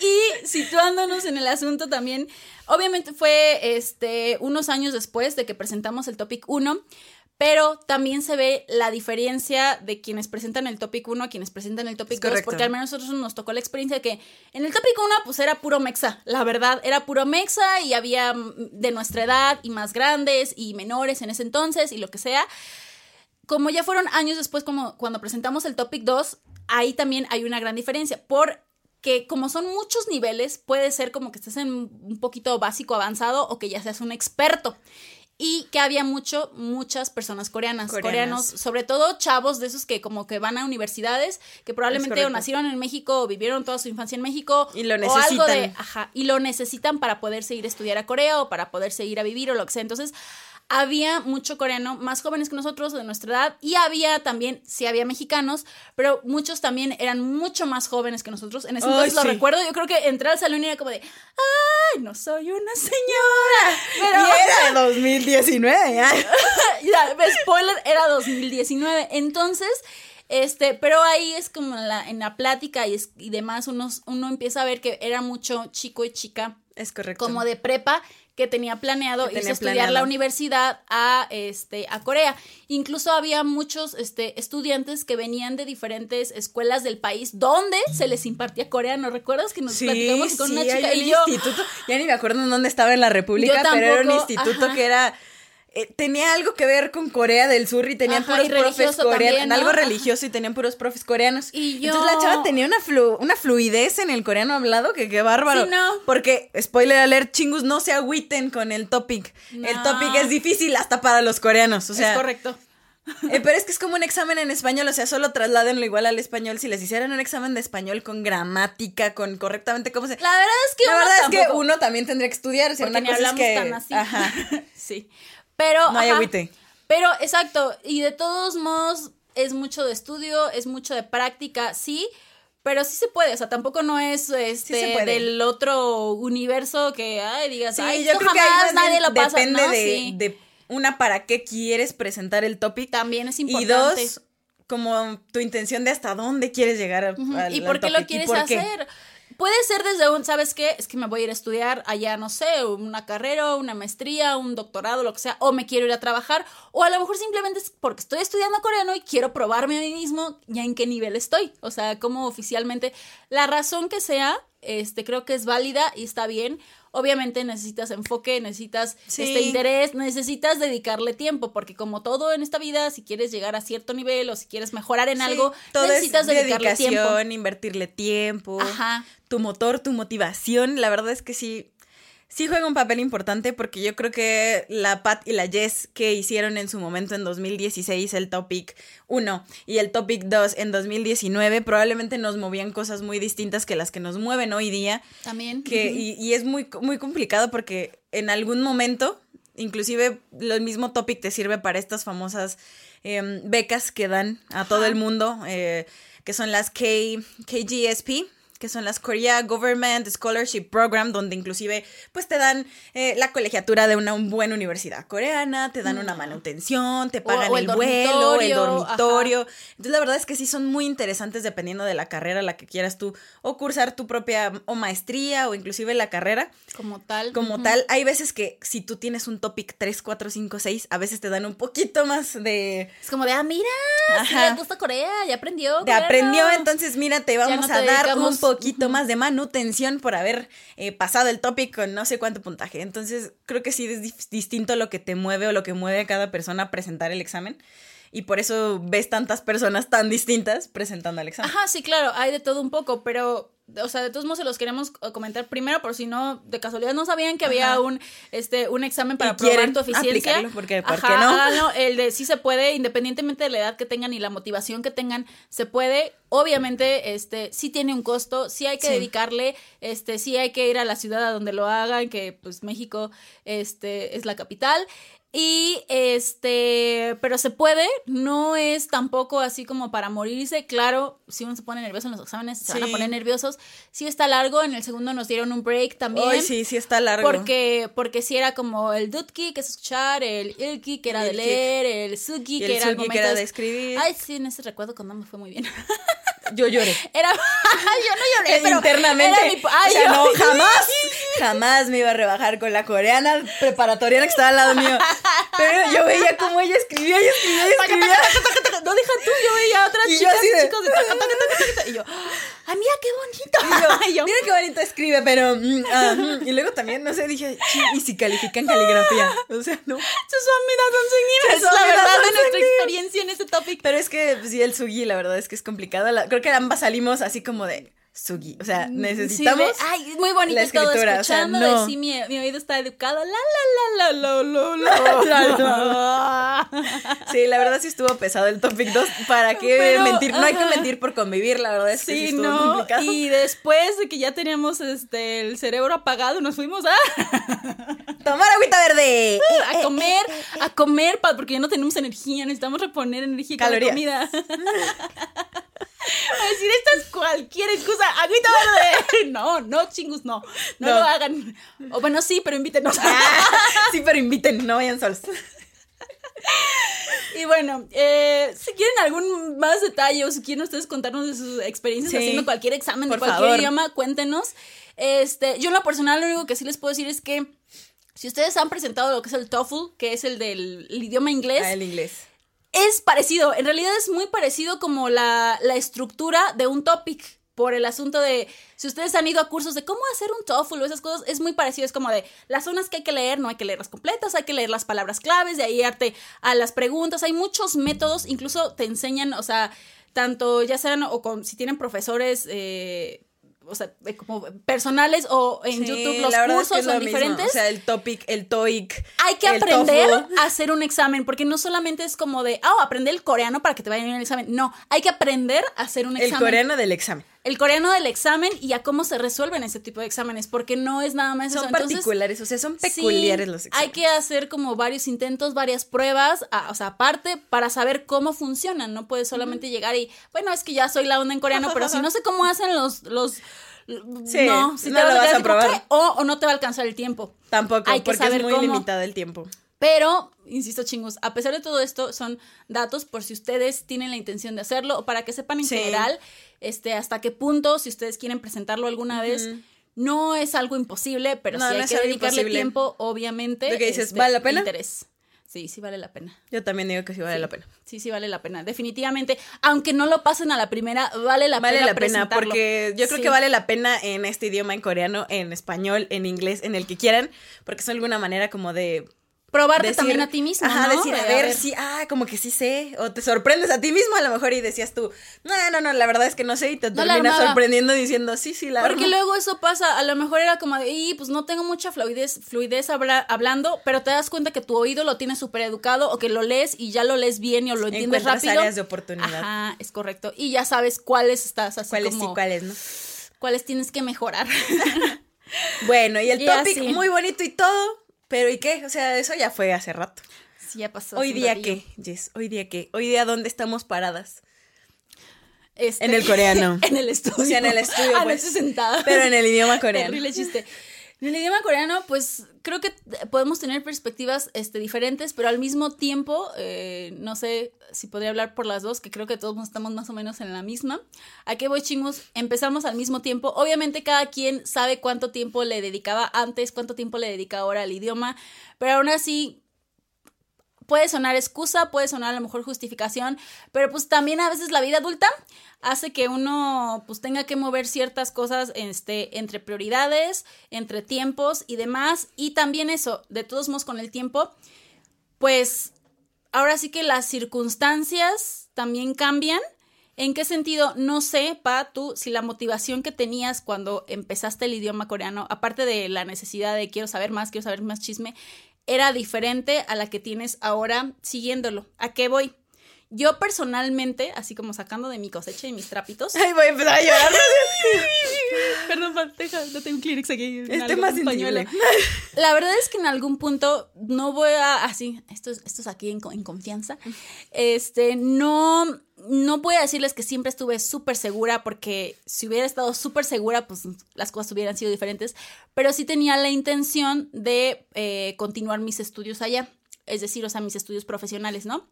Y situándonos en el asunto también, obviamente fue este unos años después de que presentamos el topic 1, pero también se ve la diferencia de quienes presentan el topic 1 a quienes presentan el topic Es 2, correcto. porque al menos nosotros nos tocó la experiencia de que en el topic 1 pues era puro mexa, la verdad, era puro mexa y había mm, de nuestra edad y más grandes y menores en ese entonces y lo que sea. Como ya fueron años después, como cuando presentamos el topic 2, ahí también hay una gran diferencia. Porque como son muchos niveles, puede ser como que estés en un poquito básico avanzado o que ya seas un experto. Y que había mucho, muchas personas coreanas, Coreanas. coreanos, sobre todo chavos de esos que como que van a universidades, que probablemente o nacieron en México o vivieron toda su infancia en México. Y lo O algo necesitan. de, ajá, y lo necesitan para poderse ir a estudiar a Corea o para poderse ir a vivir o lo que sea. Entonces, había mucho coreano, más jóvenes que nosotros, de nuestra edad, y había también, sí había mexicanos, pero muchos también eran mucho más jóvenes que nosotros. En ese entonces lo sí. recuerdo, yo creo que entré al salón y era como de, ¡ay, no soy una señora! Pero, Y era de 2019, ay. ya, spoiler, era 2019. Entonces, este, pero ahí es como en la, en la plática y, es- y demás, uno, uno empieza a ver que era mucho chico y chica Es correcto. como de prepa que tenía planeado Que irse tenía a estudiar planeado. la universidad a este a Corea. Incluso había muchos este estudiantes que venían de diferentes escuelas del país donde se les impartía coreano. ¿Recuerdas que nos Sí, platicamos con sí, una hay chica un y yo instituto, ya ni me acuerdo en dónde estaba en la República, pero era un instituto ajá. que era eh, tenía algo que ver con Corea del Sur y tenían Ajá, puros y profes coreanos, ¿no? algo religioso y tenían puros profes coreanos. Y yo- Entonces la chava tenía una flu- una fluidez en el coreano hablado que qué bárbaro. Sí, no. Porque spoiler alert, chingus no se agüiten con el topic. El topic es difícil hasta para los coreanos, o sea, es correcto. Eh, pero es que es como un examen en español, o sea, solo trasládenlo igual al español. Si les hicieran un examen de español con gramática, con correctamente cómo se. La verdad es que La uno verdad es que uno también tendría que estudiar. O sea, porque una cosa es hablamos que. tan así. Ajá. sí. Pero. No hay ajá. agüite. Pero, exacto. Y de todos modos, es mucho de estudio, es mucho de práctica, sí. Pero sí se puede, o sea, tampoco no es este del otro universo que ay digas, Sí, ay, yo esto creo que jamás más bien nadie lo pasa, depende ¿no? de, Sí. de una para qué quieres presentar el topic. También es Y importante. dos, como tu intención de hasta dónde quieres llegar al, al- ¿Y por qué lo topic, y quieres qué. Puede ser desde un, ¿sabes qué? Es que me voy a ir a estudiar allá, no sé, una carrera, una maestría, un doctorado, lo que sea, o me quiero ir a trabajar, o a lo mejor simplemente es porque estoy estudiando coreano y quiero probarme a mí mismo ya en qué nivel estoy, o sea, como oficialmente, la razón que sea, este, creo que es válida y está bien. Obviamente necesitas enfoque, necesitas Sí. este interés, necesitas dedicarle tiempo, porque como todo en esta vida, si quieres llegar a cierto nivel o si quieres mejorar en Sí, algo, todo necesitas es dedicarle tiempo. dedicación, invertirle tiempo, Ajá. tu motor, tu motivación. La verdad es que sí, sí juega un papel importante porque yo creo que la Pat y la Jess que hicieron en su momento en 2016 el Topic 1 y el Topic 2 en 2019 probablemente nos movían cosas muy distintas que las que nos mueven hoy día. También. que, y, y es muy, muy complicado porque en algún momento, inclusive lo mismo topic te sirve para estas famosas em, becas que dan a todo Ajá. el mundo, eh, que son las K, KGSP que son las Korea Government Scholarship Program, donde inclusive pues te dan eh, la colegiatura de una buena universidad coreana, te dan una manutención, te pagan o el, el vuelo, el dormitorio. Entonces la verdad es que sí son muy interesantes dependiendo de la carrera a la que quieras tú o cursar tu propia o maestría o inclusive la carrera Como tal. como tal. Hay veces que si tú tienes un topic 3, 4, 5, 6, a veces te dan un poquito más de... Es como de, ah, mira, Ajá. le gusta Corea, ya aprendió. Te aprendió, entonces mira, te vamos no te a dar un poquito Ujú. más de manutención por haber eh, pasado el topic con no sé cuánto puntaje. Entonces creo que sí es distinto lo que te mueve o lo que mueve a cada persona a presentar el examen. Y por eso ves tantas personas tan distintas presentando el examen. Ajá, sí, claro, hay de todo un poco, pero, o sea, de todos modos se los queremos eh, comentar primero, por si no, de casualidad no sabían que había Ajá. un, este, un examen para probar tu eficiencia. porque, ¿por Ajá, qué no? háganlo, el de sí se puede, independientemente de la edad que tengan y la motivación que tengan, se puede. Obviamente, este, sí tiene un costo, sí hay que Sí. dedicarle, este, sí hay que ir a la ciudad a donde lo hagan, que pues México, este, es la capital. Y este, pero se puede, no es tampoco así como para morirse. Claro, si uno se pone nervioso en los exámenes, se van a poner nerviosos. Sí está largo, en el segundo nos dieron un break también. Ay, sí, sí está largo. Porque, porque sí era como el dutki, que es escuchar, el ilki, que era de El leer, el sugi, Y que el era el momento que era de- de escribir. Ay, sí, en ese recuerdo cuando me fue muy bien. Yo lloré. Era, yo no lloré, pero internamente. era mi- ay, o sea, yo- no, jamás, jamás me iba a rebajar con la coreana preparatoriana que estaba al lado mío. Pero yo veía cómo ella escribía y escribía y escribía. No deja tú, yo veía a otras Y chicas y chicos de taca, taca, taca, taca, y yo, ay, mira qué bonito. Y yo, mira qué bonito escribe, pero. mm, ah, mm. Y luego también, no sé, dije, "Chi, ¿y si califican caligrafía? O sea, no. Sus Es la amigas verdad de nuestra experiencia en este topic. Pero es que, pues, sí, el sugi, la verdad es que es complicado. La- creo que ambas salimos así como de sugi. O sea, necesitamos. Mm, Sí, ve- ay, muy bonito la todo escritura, o sea, escuchando. no. de sí, mi, mi oído está educado. La, la, la, la, la, la, la, la. Sí, la verdad sí estuvo pesado el topic 2. ¿Para qué Pero, mentir? No hay que mentir por convivir, la verdad es que sí, estuvo no. complicado. Y después de que ya teníamos este el cerebro apagado, nos fuimos a, Tomar agüita verde. a comer, a comer, porque ya no tenemos energía, necesitamos reponer energía con la Calorías. comida. A decir, esta es cualquier excusa. Agüita verde. No, no, chingus, no. No, No. lo hagan. O bueno, sí, pero invítenos. sí, pero inviten, no vayan solos. Y bueno, eh, si quieren algún más detalle o si quieren ustedes contarnos de sus experiencias Sí. haciendo cualquier examen Por de cualquier favor. idioma, cuéntenos. Este, yo en lo personal lo único que sí les puedo decir es que si ustedes han presentado lo que es el TOEFL, que es el del el idioma inglés, Ah, el inglés. Es parecido, en realidad es muy parecido como la, la estructura de un topic. Por el asunto de, si ustedes han ido a cursos de cómo hacer un TOEFL o esas cosas, es muy parecido. Es como de las zonas que hay que leer, no hay que leerlas completas, hay que leer las palabras claves, de ahí arte a las preguntas. Hay muchos métodos, incluso te enseñan, o sea, tanto ya sean o con, si tienen profesores eh, o sea, como personales o en Sí, YouTube los es que cursos lo son mismo. diferentes. O sea, el topic, el TOEIC. hay que el aprender a hacer un examen, porque no solamente es como de, ah, aprender el coreano para que te vaya bien el examen. No, hay que aprender a hacer un El examen. coreano del examen. El coreano del examen y a cómo se resuelven ese tipo de exámenes, porque no es nada más Son eso. Particulares, o sea, son sí, peculiares los exámenes. Hay que hacer como varios intentos, varias pruebas, a- o sea, aparte, para saber cómo funcionan. No puedes solamente llegar y, bueno, es que ya soy la onda en coreano, pero si no sé cómo hacen los... los Sí, no, si no te lo vas a como, probar. O, o no te va a alcanzar el tiempo. Tampoco, hay que porque saber es muy cómo. limitado el tiempo. Pero, insisto, chingos, a pesar de todo esto, son datos por si ustedes tienen la intención de hacerlo o para que sepan en Sí. general este, hasta qué punto, si ustedes quieren presentarlo alguna vez. No es algo imposible, pero No, sí hay que dedicarle imposible. tiempo, obviamente. ¿Tú qué dices? este, ¿Vale la pena? Interés. Sí, sí vale la pena. Yo también digo que sí vale Sí. la pena. Sí, sí vale la pena. Definitivamente, aunque no lo pasen a la primera, vale la Vale pena. la pena, porque yo creo Sí. que vale la pena en este idioma, en coreano, en español, en inglés, en el que quieran, porque es alguna manera como de Probarte decir- también a ti mismo. Ajá, ¿no? decir, a De, ver, sí, ah, como que sí sé. O te sorprendes a ti mismo a lo mejor y decías tú, no, no, no, la verdad es que no sé. Y te No terminas sorprendiendo diciendo, sí, sí, la Porque armo". luego eso pasa, a lo mejor era como y pues no tengo mucha fluidez, fluidez habla- hablando, pero te das cuenta que tu oído lo tienes súper educado o que lo lees y ya lo lees bien y o lo entiendes Encuentras rápido. áreas de oportunidad. Ajá, es correcto. Y ya sabes cuáles estás así ¿Cuáles como, sí, cuáles no? cuáles tienes que mejorar. Bueno, y el Y topic así. muy bonito y todo, pero ¿y qué? O sea, eso ya fue hace rato. sí, ya pasó. Hoy día qué, Jess, hoy día qué, hoy día dónde estamos paradas. Este, En el coreano. en el estudio. O sea, en el estudio, Ah, pues. sentada. Pero en el idioma coreano. Terrible chiste. En el idioma coreano, pues creo que podemos tener perspectivas este, diferentes, pero al mismo tiempo, eh, no sé si podría hablar por las dos, que creo que todos estamos más o menos en la misma. ¿A qué voy, chingos? Empezamos al mismo tiempo. Obviamente cada quien sabe cuánto tiempo le dedicaba antes, cuánto tiempo le dedica ahora al idioma, pero aún así puede sonar excusa, puede sonar a lo mejor justificación, pero pues también a veces la vida adulta hace que uno pues tenga que mover ciertas cosas este, entre prioridades, entre tiempos y demás, y también eso, de todos modos con el tiempo, pues ahora sí que las circunstancias también cambian. ¿En qué sentido? No sé, Pa, tú, si la motivación que tenías cuando empezaste el idioma coreano, aparte de la necesidad de quiero saber más, quiero saber más chisme, era diferente a la que tienes ahora siguiéndolo. ¿A qué voy? Yo personalmente, así como sacando de mi cosecha y mis trapitos. Ay, voy a empezar a llorar. Perdón, deja, no tengo un Kleenex aquí. Este más sensible. La verdad es que en algún punto no voy a, así, esto es, esto es aquí en confianza, este, no, no voy a decirles que siempre estuve súper segura, porque si hubiera estado súper segura, pues las cosas hubieran sido diferentes, pero sí tenía la intención de eh, continuar mis estudios allá, es decir, o sea, mis estudios profesionales, ¿no?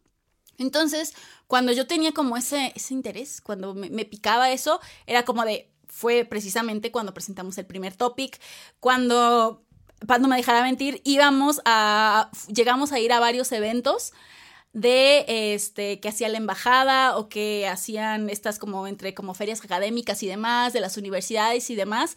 Entonces, cuando yo tenía como ese, ese interés, cuando me, picaba eso, era como de, fue precisamente cuando presentamos el primer topic, cuando, Pat no me dejara mentir, íbamos a, llegamos a ir a varios eventos de este que hacía la embajada o que hacían estas como entre como ferias académicas y demás de las universidades y demás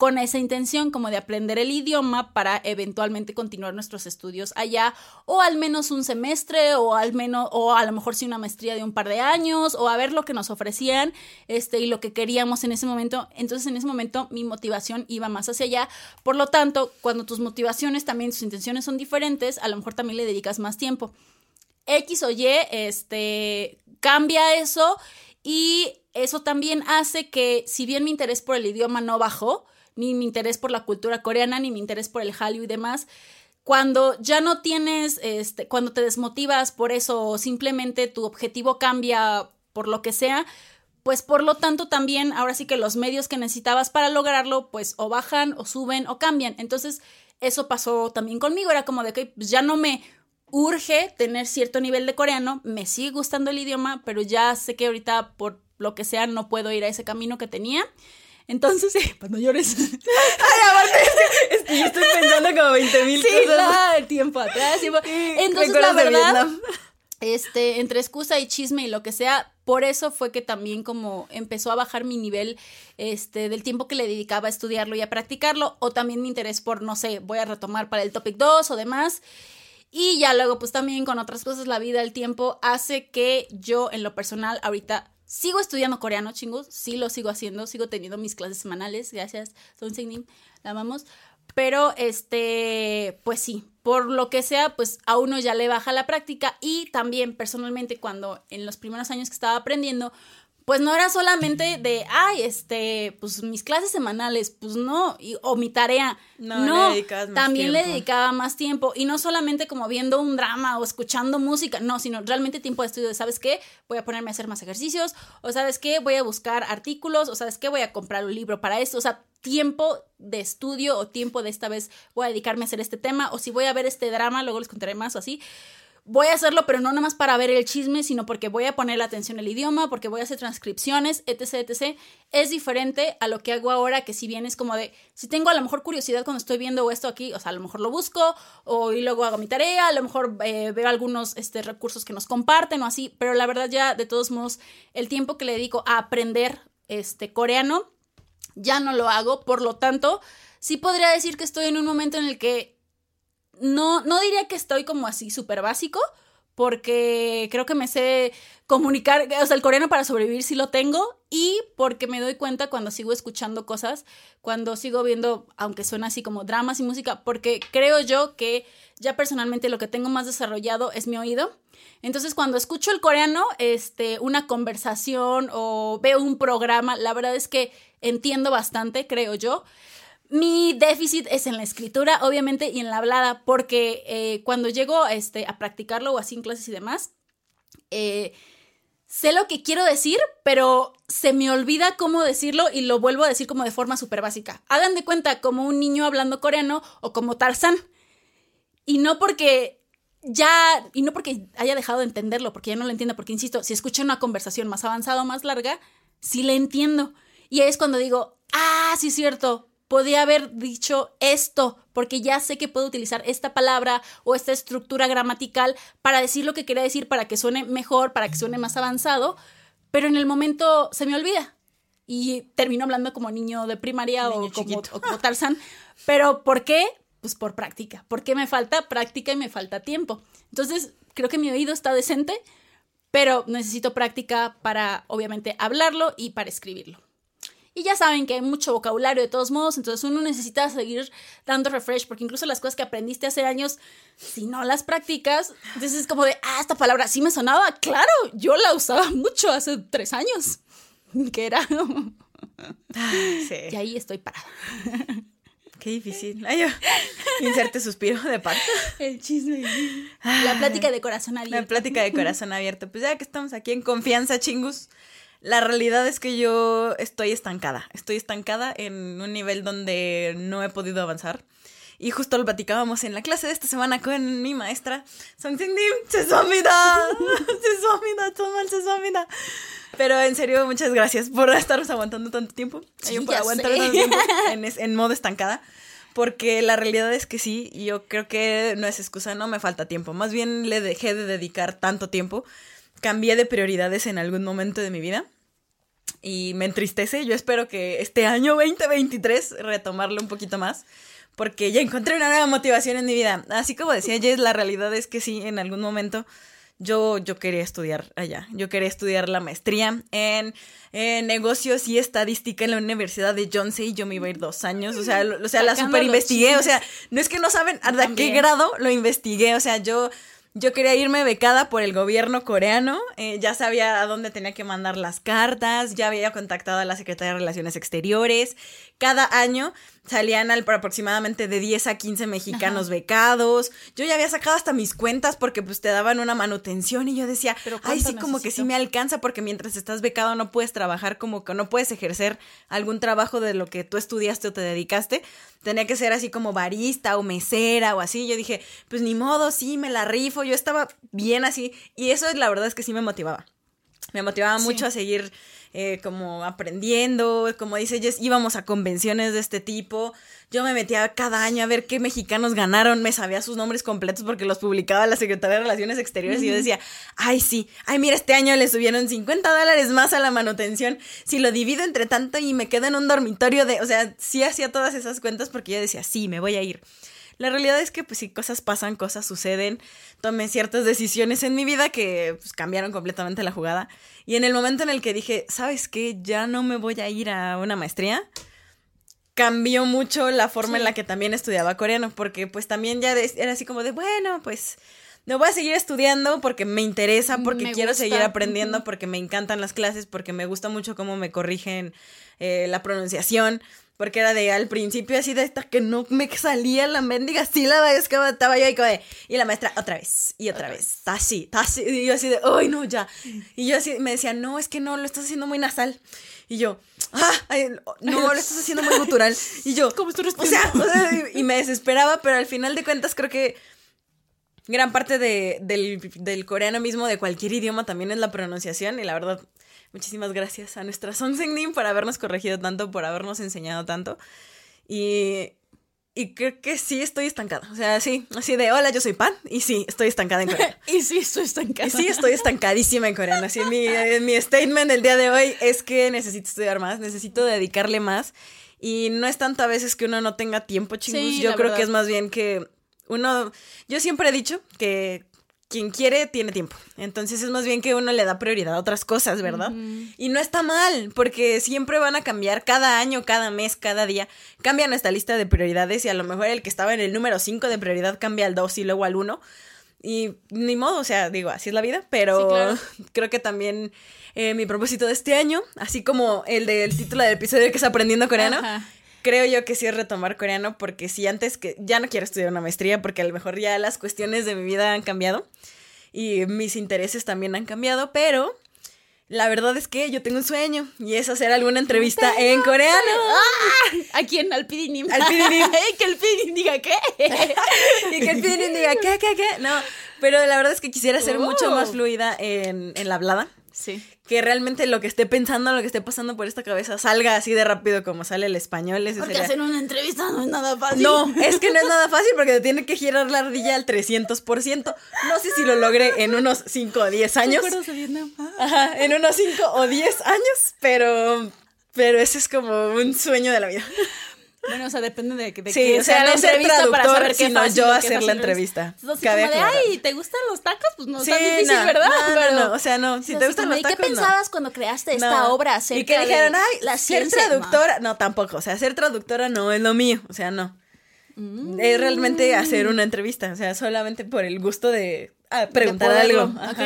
con esa intención como de aprender el idioma para eventualmente continuar nuestros estudios allá o al menos un semestre o al menos o a lo mejor sí una maestría de un par de años o a ver lo que nos ofrecían este y lo que queríamos en ese momento. Entonces en ese momento mi motivación iba más hacia allá. Por lo tanto cuando tus motivaciones también tus intenciones son diferentes a lo mejor también le dedicas más tiempo X o Y, este, cambia eso y eso también hace que si bien mi interés por el idioma no bajó, ni mi interés por la cultura coreana, ni mi interés por el Hallyu y demás, cuando ya no tienes, este, cuando te desmotivas por eso o simplemente tu objetivo cambia por lo que sea, pues por lo tanto también ahora sí que los medios que necesitabas para lograrlo pues o bajan o suben o cambian. Entonces eso pasó también conmigo, era como de que pues ya no me urge tener cierto nivel de coreano, me sigue gustando el idioma, pero ya sé que ahorita por lo que sea no puedo ir a ese camino que tenía. Entonces, pues no llores. Ay, aparte, yo estoy pensando como 20 mil Sí, cosas. el tiempo atrás. tiempo- Entonces, la verdad, este, entre excusa y chisme y lo que sea, por eso fue que también como empezó a bajar mi nivel este, del tiempo que le dedicaba a estudiarlo y a practicarlo, o también mi interés por, no sé, voy a retomar para el topic 2 o demás. Y ya luego, pues también con otras cosas, la vida, el tiempo, hace que yo en lo personal ahorita Sigo estudiando coreano, chingos. Sí lo sigo haciendo. Sigo teniendo mis clases semanales. Gracias, Son Signim. La amamos. Pero, este, pues sí, por lo que sea, pues a uno ya le baja la práctica. Y también, personalmente, cuando en los primeros años que estaba aprendiendo, pues no era solamente de, ay, este, pues mis clases semanales, pues no, o mi tarea. No, también le dedicaba más tiempo. Y no solamente como viendo un drama o escuchando música, no, sino realmente tiempo de estudio. ¿Sabes qué? Voy a ponerme a hacer más ejercicios, o ¿sabes qué? Voy a buscar artículos, o ¿sabes qué? Voy a comprar un libro para esto. O sea, tiempo de estudio o tiempo de esta vez voy a dedicarme a hacer este tema, o si voy a ver este drama, luego les contaré más o así voy a hacerlo, pero no nada más para ver el chisme, sino porque voy a poner la atención al idioma, porque voy a hacer transcripciones, etc, etc. Es diferente a lo que hago ahora, que si bien es como de, si tengo a lo mejor curiosidad cuando estoy viendo esto aquí, o sea, a lo mejor lo busco, o y luego hago mi tarea, a lo mejor eh, veo algunos este, recursos que nos comparten o así, pero la verdad ya, de todos modos, el tiempo que le dedico a aprender este coreano, ya no lo hago, por lo tanto, sí podría decir que estoy en un momento en el que no, no diría que estoy como así súper básico, porque creo que me sé comunicar, o sea, el coreano para sobrevivir sí lo tengo y porque me doy cuenta cuando sigo escuchando cosas, cuando sigo viendo, aunque suena así como dramas y música, porque creo yo que ya personalmente lo que tengo más desarrollado es mi oído. Entonces, cuando escucho el coreano, este, una conversación o veo un programa, la verdad es que entiendo bastante, creo yo. Mi déficit es en la escritura, obviamente, y en la hablada, porque eh, cuando llego este, a practicarlo o así en clases y demás, eh, sé lo que quiero decir, pero se me olvida cómo decirlo y lo vuelvo a decir como de forma súper básica. Hagan de cuenta como un niño hablando coreano o como Tarzan. Y no porque ya, y no porque haya dejado de entenderlo, porque ya no lo entiendo, porque insisto, si escucho una conversación más avanzada o más larga, sí le entiendo. Y ahí es cuando digo, ah, sí es cierto, podía haber dicho esto, porque ya sé que puedo utilizar esta palabra o esta estructura gramatical para decir lo que quería decir, para que suene mejor, para que suene más avanzado, pero en el momento se me olvida. Y termino hablando como niño de primaria o, como, o como Tarzán. Pero ¿por qué? Pues por práctica. Porque me falta práctica y me falta tiempo. Entonces, creo que mi oído está decente, pero necesito práctica para, obviamente, hablarlo y para escribirlo. Y ya saben que hay mucho vocabulario de todos modos, entonces uno necesita seguir dando refresh, porque incluso las cosas que aprendiste hace años, si no las practicas, entonces es como de, ah, esta palabra sí me sonaba, claro, yo la usaba mucho hace tres años, que era... Sí. Y ahí estoy parada. Qué difícil. Ay, inserte suspiro de parto. El chisme. La plática de corazón abierto. La plática de corazón abierto. Pues ya que estamos aquí en confianza, chingus. La realidad es que yo estoy estancada. Estoy estancada en un nivel donde no he podido avanzar. Y justo lo platicábamos en la clase de esta semana con mi maestra. Pero en serio, muchas gracias por estarnos aguantando tanto tiempo. Sí, por aguantar tanto tiempo en, en modo estancada. Porque la realidad es que sí, yo creo que no es excusa, no me falta tiempo. Más bien le dejé de dedicar tanto tiempo cambié de prioridades en algún momento de mi vida y me entristece. Yo espero que este año 2023 retomarlo un poquito más porque ya encontré una nueva motivación en mi vida. Así como decía Jess, la realidad es que sí, en algún momento yo, yo quería estudiar allá. Yo quería estudiar la maestría en, negocios y estadística en la Universidad de Johnson. Yo me iba a ir dos años. O sea, o sea la super investigué. O sea, no es que no saben a qué grado lo investigué. O sea, yo yo quería irme becada por el gobierno coreano, eh, ya sabía a dónde tenía que mandar las cartas, ya había contactado a la Secretaría de Relaciones Exteriores. Cada año salían al, aproximadamente de 10 a 15 mexicanos becados. Yo ya había sacado hasta mis cuentas porque pues te daban una manutención y yo decía, ay, sí, como que sí me alcanza porque mientras estás becado no puedes trabajar como que no puedes ejercer algún trabajo de lo que tú estudiaste o te dedicaste. Tenía que ser así como barista o mesera o así. Yo dije, pues ni modo, sí, me la rifo. Yo estaba bien así y eso la verdad es que sí me motivaba. Me motivaba mucho a seguir eh, como aprendiendo, como dice Jess, íbamos a convenciones de este tipo. Yo me metía cada año a ver qué mexicanos ganaron, me sabía sus nombres completos porque los publicaba la Secretaría de Relaciones Exteriores y yo decía, ay sí, ay mira, este año le subieron 50 dólares más a la manutención. Si lo divido entre tanto y me quedo en un dormitorio de, o sea, sí hacía todas esas cuentas porque yo decía, sí, me voy a ir. La realidad es que, pues, si cosas pasan, cosas suceden, tomé ciertas decisiones en mi vida que pues, cambiaron completamente la jugada. Y en el momento en el que dije, ¿sabes qué? Ya no me voy a ir a una maestría cambió mucho la forma en la que también estudiaba coreano, porque pues también ya era así como de, bueno, pues no voy a seguir estudiando porque me interesa, porque quiero seguir aprendiendo, porque me encantan las clases, porque me gusta mucho cómo me corrigen eh, la pronunciación. Porque era de al principio así de esta que no me salía la mendiga sílaba, es que estaba yo ahí como de, y la maestra otra vez, y otra, vez, así, así, y yo así de, ay no, ya. Y yo así me decía, no, es que no, lo estás haciendo muy nasal. Y yo, ah, no, lo estás haciendo muy gutural. Y yo, ¿cómo estoy o sea, y me desesperaba, pero al final de cuentas creo que gran parte de, del, del, coreano mismo, de cualquier idioma, también es la pronunciación. Y la verdad, muchísimas gracias a nuestra Song Nim por habernos corregido tanto, por habernos enseñado tanto. Y, y creo que sí estoy estancada. O sea, sí, así de hola, yo soy Pan. Y sí, estoy estancada en coreano. y sí, estoy estancada. Y sí, estoy estancadísima en coreano. Así, mi, mi statement del día de hoy es que necesito estudiar más, necesito dedicarle más. Y no es tanto a veces que uno no tenga tiempo, chicos. yo creo que es más bien que uno, yo siempre he dicho que quien quiere tiene tiempo. Entonces es más bien que uno le da prioridad a otras cosas, ¿verdad? Y no está mal, porque siempre van a cambiar cada año, cada mes, cada día. Cambia nuestra lista de prioridades y a lo mejor el que estaba en el número 5 de prioridad cambia al 2 y luego al 1. Y ni modo, o sea, digo, así es la vida, pero creo que también eh, mi propósito de este año, así como el del título del episodio que es Aprendiendo Coreano, creo yo que sí es retomar coreano porque si antes que ya no quiero estudiar una maestría porque a lo mejor ya las cuestiones de mi vida han cambiado y mis intereses también han cambiado, pero la verdad es que yo tengo un sueño y es hacer alguna entrevista en coreano. ¡Ah! ¿A quién? Al Pidinim. Al Pidinim. que el Pidinim diga qué. y que el Pidinim diga qué, qué, qué. No, pero la verdad es que quisiera ser mucho más oh. fluida en, en la hablada. Sí. Que realmente lo que esté pensando, lo que esté pasando por esta cabeza salga así de rápido como sale el español. porque hacer una entrevista no es nada fácil. No, es que no es nada fácil porque te tiene que girar la ardilla al 300%. No sé si lo logré en unos 5 o 10 años. Vietnam? Ajá, en unos 5 o 10 años, pero, pero ese es como un sueño de la vida. Bueno, o sea, depende de, de sí, o sea, no ser traductor, sino yo hacer la entrevista. Entonces, como de, ay, ¿te gustan los tacos? Pues no sí, tan difícil, ¿verdad? No, Pero, no, o sea, no, si te gustan los tacos, ¿Y qué pensabas cuando creaste esta obra acerca Y que dijeron, ay, la ser traductora, no. tampoco, o sea, ser traductora no es lo mío, o sea, no. Mm. Es realmente hacer una entrevista, o sea, solamente por el gusto de ah, preguntar algo. Ok,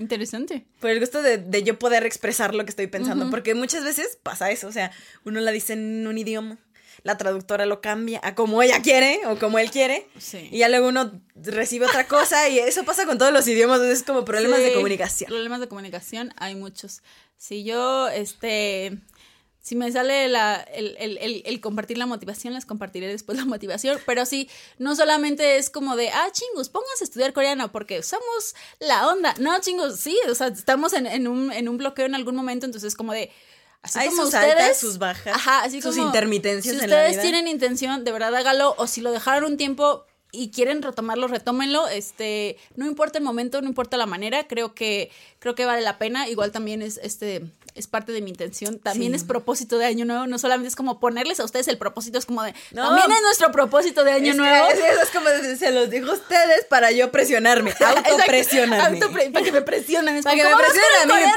interesante. Por el gusto de, de, yo poder expresar lo que estoy pensando, porque muchas veces pasa eso, o sea, uno la dice en un idioma la traductora lo cambia a como ella quiere o como él quiere. Y ya luego uno recibe otra cosa y eso pasa con todos los idiomas, es como problemas de comunicación. Problemas de comunicación hay muchos. Si yo, este, si me sale la, el, el, el, compartir la motivación, les compartiré después la motivación. Pero sí, no solamente es como de, ah, chingos, pónganse a estudiar coreano porque somos la onda. No, chingos, sí, o sea, estamos en, en, un, en un bloqueo en algún momento, entonces como de, Así Hay como sus ustedes, altas, sus bajas, ajá, así sus intermitencias si ustedes tienen intención, de verdad hágalo, o si lo dejaron un tiempo y quieren retomarlo, retómenlo. Este, no importa el momento, no importa la manera, creo que, creo que vale la pena. Igual también es, este, es parte de mi intención. También es propósito de año nuevo. No solamente es como ponerles a ustedes el propósito, es como de. también es nuestro propósito de año nuevo. Es, eso es como se los digo a ustedes para yo presionarme. Autopresionarme. para que me presionen. Para que me presionen.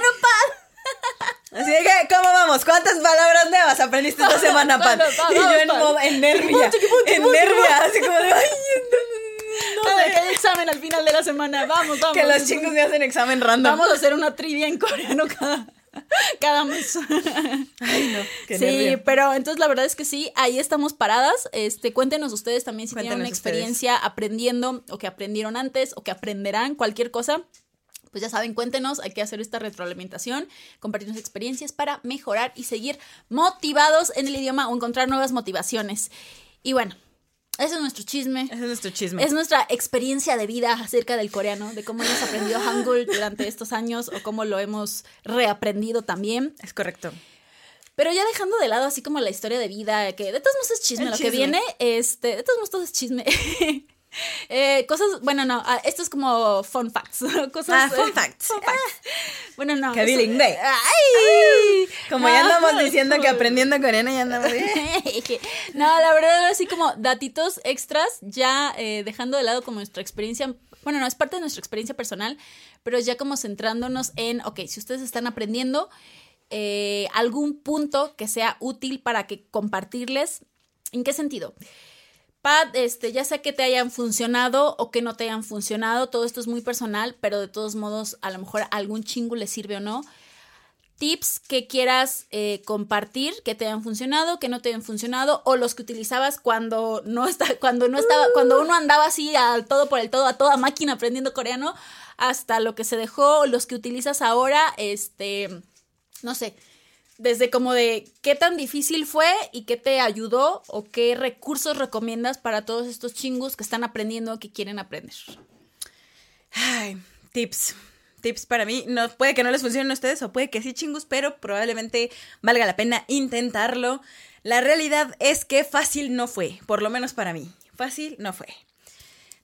Así que, ¿cómo vamos? ¿Cuántas palabras nuevas aprendiste esta semana, Pan? Y yo en, en nervia, en nervia, así como de, ay, no, no sé. hay examen al final de la semana, vamos, vamos. Que los chicos me hacen examen random. Vamos a hacer una trivia en coreano cada, cada mes. Ay, no, qué Sí, pero entonces la verdad es que sí, ahí estamos paradas. Este, cuéntenos ustedes también si tienen una experiencia aprendiendo o que aprendieron antes o que aprenderán cualquier cosa pues ya saben, cuéntenos, hay que hacer esta retroalimentación, compartirnos experiencias para mejorar y seguir motivados en el idioma o encontrar nuevas motivaciones. Y bueno, ese es nuestro chisme. Ese es nuestro chisme. Es nuestra experiencia de vida acerca del coreano, de cómo hemos aprendido Hangul durante estos años o cómo lo hemos reaprendido también. Es correcto. Pero ya dejando de lado así como la historia de vida, que de todos modos es chisme lo que viene, este, de todos modos todo es chisme. Eh, cosas, bueno, no, ah, esto es como fun facts. Cosas, ah, fun facts. bueno, no. Qué bilingüe. Ay, Como ya andamos diciendo que aprendiendo coreano ya andamos. no, la verdad, así como datitos extras, ya eh, dejando de lado como nuestra experiencia. Bueno, no es parte de nuestra experiencia personal, pero ya como centrándonos en, ok, si ustedes están aprendiendo eh, algún punto que sea útil para que compartirles, ¿en qué sentido? Este, ya sea que te hayan funcionado o que no te hayan funcionado, todo esto es muy personal, pero de todos modos, a lo mejor algún chingo le sirve o no. Tips que quieras eh, compartir, que te hayan funcionado, que no te hayan funcionado, o los que utilizabas cuando no está, cuando no estaba, cuando uno andaba así al todo por el todo, a toda máquina aprendiendo coreano, hasta lo que se dejó, los que utilizas ahora, este, no sé, desde como de qué tan difícil fue y qué te ayudó o qué recursos recomiendas para todos estos chingos que están aprendiendo o que quieren aprender. Ay, tips. Tips para mí. No, puede que no les funcionen a ustedes o puede que sí chingus, pero probablemente valga la pena intentarlo. La realidad es que fácil no fue, por lo menos para mí. Fácil no fue.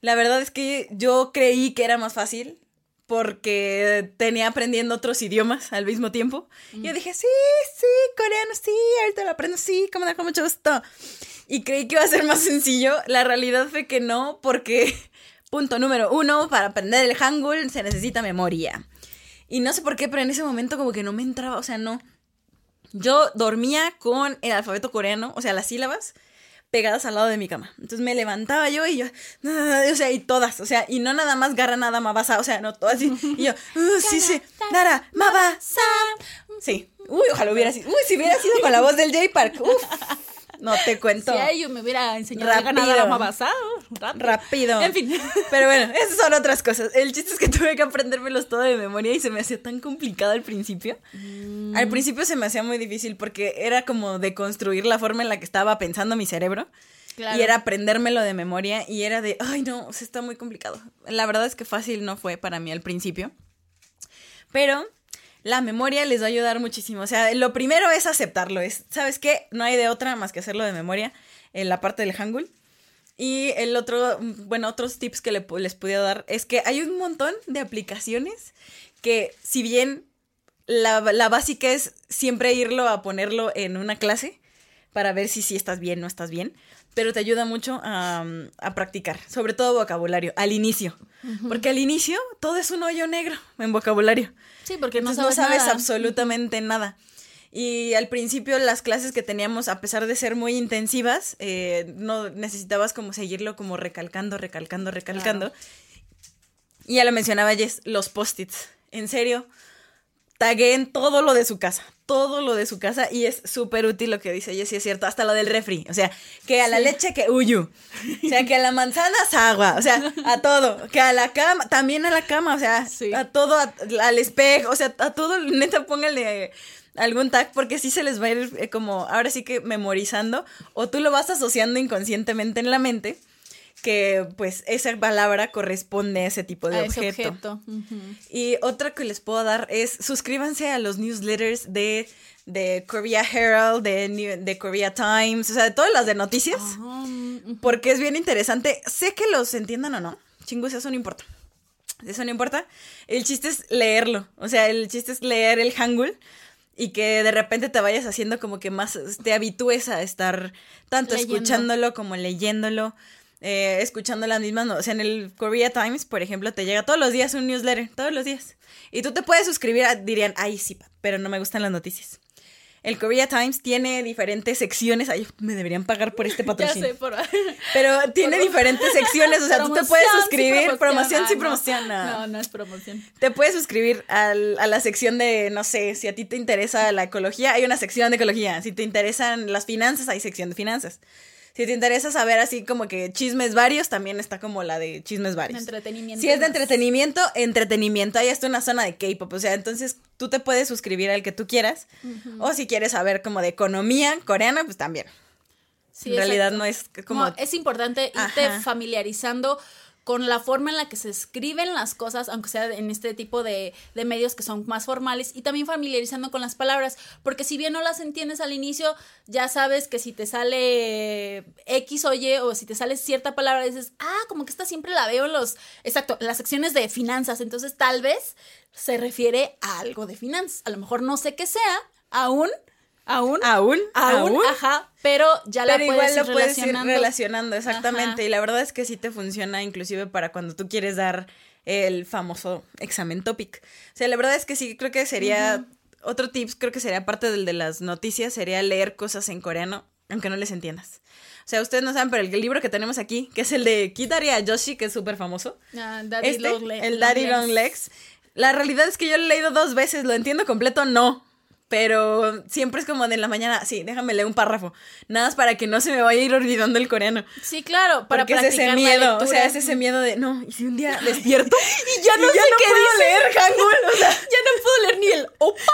La verdad es que yo creí que era más fácil porque tenía aprendiendo otros idiomas al mismo tiempo. Y yo dije, sí, sí, coreano, sí, ahorita lo aprendo, sí, como da con mucho gusto. Y creí que iba a ser más sencillo. La realidad fue que no, porque, punto número uno, para aprender el hangul se necesita memoria. Y no sé por qué, pero en ese momento como que no me entraba, o sea, no. Yo dormía con el alfabeto coreano, o sea, las sílabas, pegadas al lado de mi cama. Entonces me levantaba yo y yo, o sea, y todas, o sea, y no nada más garra nada mabasa, o sea, no todas, y, y yo, uh, sí, sí, nara, mabasa. Sí, uy, ojalá hubiera sido, uy, si hubiera sido con la voz del J Park, uf. No te cuento. Si yo me hubiera enseñado rápido, a mabasa, rápido. rápido. En fin. Pero bueno, esas son otras cosas. El chiste es que tuve que aprendérmelos todo de memoria y se me hacía tan complicado al principio. Mm. Al principio se me hacía muy difícil porque era como de construir la forma en la que estaba pensando mi cerebro. Y era aprendérmelo de memoria y era de, ay no, o sea, está muy complicado. La verdad es que fácil no fue para mí al principio. Pero la memoria les va a ayudar muchísimo. O sea, lo primero es aceptarlo. Es, ¿sabes qué? No hay de otra más que hacerlo de memoria en la parte del Hangul. Y el otro, bueno, otros tips que les puedo dar es que hay un montón de aplicaciones que, si bien la, la básica es siempre irlo a ponerlo en una clase para ver si sí estás bien, no estás bien pero te ayuda mucho a, practicar, sobre todo vocabulario, al inicio. Porque al inicio todo es un hoyo negro en vocabulario. Sí, porque no sabes, absolutamente nada. Y al principio las clases que teníamos, a pesar de ser muy intensivas, eh, no necesitabas como seguirlo como recalcando, recalcando, recalcando. Y ya lo mencionaba Jess, los post-its. En serio, en todo lo de su casa, todo lo de su casa y es súper útil lo que dice Jessie, es cierto, hasta lo del refri, o sea, que a la leche que uyu, o sea, que a la manzana es agua, o sea, a todo, que a la cama, también a la cama, o sea, a todo, al espejo, o sea, a todo, neta, póngale algún tag porque sí se les va a ir eh, como, ahora sí que memorizando, o tú lo vas asociando inconscientemente en la mente que pues esa palabra corresponde a ese tipo de objeto. Y otra que les puedo dar es suscríbanse a los newsletters de, de Korea Herald, de, de Korea Times, o sea, de todas las de noticias, porque es bien interesante. Sé que los entiendan o no, chingos, eso no importa. Eso no importa. El chiste es leerlo, o sea, el chiste es leer el Hangul y que de repente te vayas haciendo como que más te habitúes a estar tanto escuchándolo como leyéndolo eh, escuchando las mismas, o sea, en el Korea Times, por ejemplo, te llega todos los días un newsletter, todos los días. Y tú te puedes suscribir, dirían, ay, sí, pero no me gustan las noticias. El Korea Times tiene diferentes secciones. Ay, me deberían pagar por este patrocinio. Ya sé, por... Pero tiene diferentes secciones. O sea, tú te puedes suscribir. promoción sí, promoción. No. no, es promoción. Te puedes suscribir a la sección de, no sé, si a ti te interesa la ecología, hay una sección de ecología. Si te interesan las finanzas, hay sección de finanzas. Si te interesa saber así como que chismes varios, también está como la de chismes varios. Entretenimiento. Si es de entretenimiento, entretenimiento. Ahí está una zona de K-pop. O sea, entonces tú te puedes suscribir al que tú quieras. O si quieres saber como de economía coreana, pues también. Sí, en realidad no es como... es importante irte familiarizando con la forma en la que se escriben las cosas, aunque sea en este tipo de, de, medios que son más formales, y también familiarizando con las palabras, porque si bien no las entiendes al inicio, ya sabes que si te sale X o Y, o si te sale cierta palabra, dices, ah, como que esta siempre la veo en los, exacto, las secciones de finanzas, entonces tal vez se refiere a algo de finanzas, a lo mejor no sé qué sea, Aún, aún, Aún, aún, ajá, pero ya la Pero puedes igual ir lo puedes ir relacionando. relacionando, exactamente. Ajá. Y la verdad es que sí te funciona inclusive para cuando tú quieres dar el famoso examen topic. O sea, la verdad es que sí, creo que sería... Otro tips, creo que sería parte del de las noticias, sería leer cosas en coreano, aunque no les entiendas. O sea, ustedes no saben, pero el libro que tenemos aquí, que es el de Kitari Yoshi, que es súper famoso. Ah, Daddy Este, Long el Long Daddy Legs. Long Legs. La realidad es que yo lo he leído dos veces, lo entiendo completo, no. Pero siempre es como de en la mañana, sí, déjame leer un párrafo. Nada más para que no se me vaya a ir olvidando el coreano. Sí, claro, para Porque es ese practicar la miedo, o sea, es ese miedo de, no, y si un día despierto Y ya no sé qué puedo dice. leer Hangul, o sea, Ya no puedo leer ni el opa.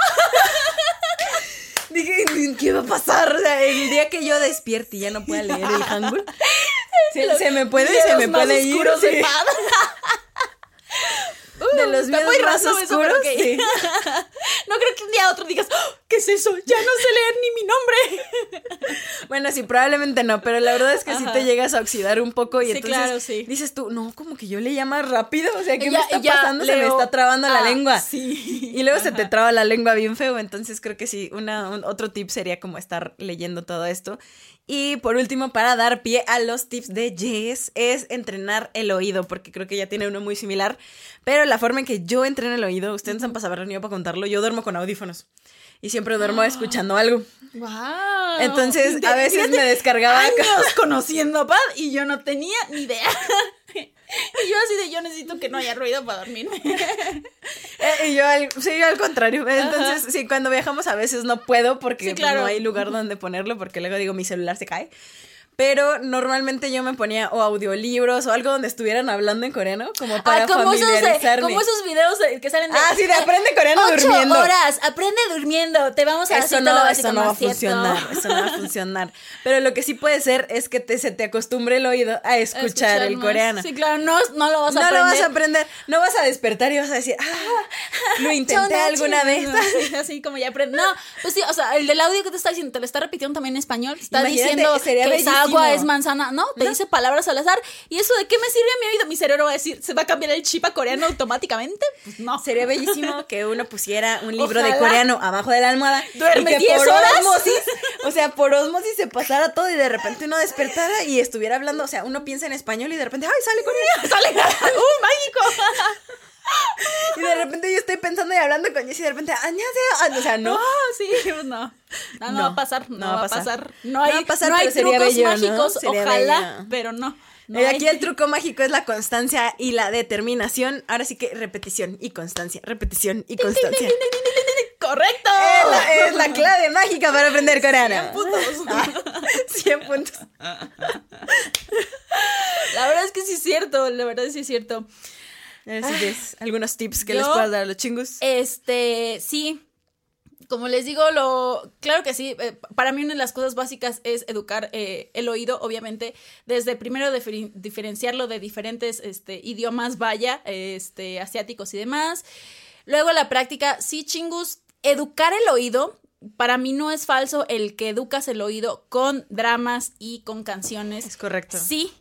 dije, ¿qué va a pasar? O sea, el día que yo despierte y ya no pueda leer el Hangul, se, se me puede, se me puede ir. de sí. Pad. De los Está miedos más oscuros, sí. No creo que un día a otro digas, "Oh, ¿qué es eso? Ya no sé leer ni mi nombre. Bueno, sí, probablemente no, pero la verdad es que sí Ajá. te llegas a oxidar un poco y Sí, entonces claro, sí. dices tú, no, como que yo leía más rápido, o sea, ¿qué Ya- me está pasando? Se me está trabando la Ah, lengua. sí. Y luego se te traba la lengua bien feo, entonces creo que sí, una, un- otro tip sería como estar leyendo todo esto. Y por último, para dar pie a los tips de Jess, es entrenar el oído, porque creo que ya tiene uno muy similar, pero la forma en que yo entreno el oído, ustedes han pasado reunido para contarlo, yo duermo con audífonos. Y siempre duermo escuchando algo. Wow. Entonces, a veces me descargaba años conociendo a Pad y yo no tenía ni idea. Y yo así de yo necesito que no haya ruido para dormirme. Eh, y yo al, sí, yo al contrario. Entonces, sí, cuando viajamos a veces no puedo porque Sí, pues, claro. no hay lugar donde ponerlo, porque luego digo mi celular se cae. Pero normalmente yo me ponía o audiolibros o algo donde estuvieran hablando en coreano, como para ah, como esos, familiarizarme. como esos videos de- que salen de Ah, sí, de aprende coreano ocho durmiendo. horas, aprende durmiendo. Te vamos a Eso no, lo eso no va a funcionar, eso no va a funcionar. Pero lo que sí puede ser es que te, se te acostumbre el oído a escuchar, el más. coreano. Sí, claro, no, no lo vas a no aprender. lo vas a aprender, no vas a despertar y vas a decir, ah, lo intenté alguna vez. así como ya aprendí. No, pues sí, o sea, el del audio que te está diciendo, te lo está repitiendo también en español. Está Imagínate, diciendo sería que. Agua, es manzana. No, te dice palabras al azar. ¿Y eso de qué me sirve a mi oído? Mi cerebro va a decir, ¿se va a cambiar el chip a coreano automáticamente? Pues no. Sería bellísimo que uno pusiera un libro de coreano abajo de la almohada. Duerme y que 10 por horas. osmosis, o sea, por osmosis se pasara todo y de repente uno despertara y estuviera hablando, o sea, uno piensa en español y de repente, ¡ay, sale coreano! Sale. ¡Uh, mágico! Y de repente yo estoy pensando y hablando con Jessy y de repente, ¡añade! O sea, no. No, sí, no. No, no va a pasar, no, va a pasar. No No hay, va a pasar, no hay pero sería trucos bello, ¿no? mágicos, ojalá, bello. pero no. no hay. Aquí el truco mágico es la constancia y la determinación. Ahora sí que repetición y constancia, repetición y constancia. ¡Correcto! Es la, es la clave mágica para aprender coreano. 100 puntos. Ah, 100 puntos. La verdad es que sí es cierto, la verdad sí es cierto. Es, algunos tips que Yo- les puedas dar a los chingus. Este, sí. Como les digo, lo claro que sí. eh, para mí una de las cosas básicas es educar eh, el oído, obviamente, desde primero diferenciarlo de diferentes este, idiomas, vaya, este, asiáticos y demás. Luego la práctica, sí, chingus, educar el oído. Para mí no es falso el que educas el oído con dramas y con canciones. Es correcto. Sí,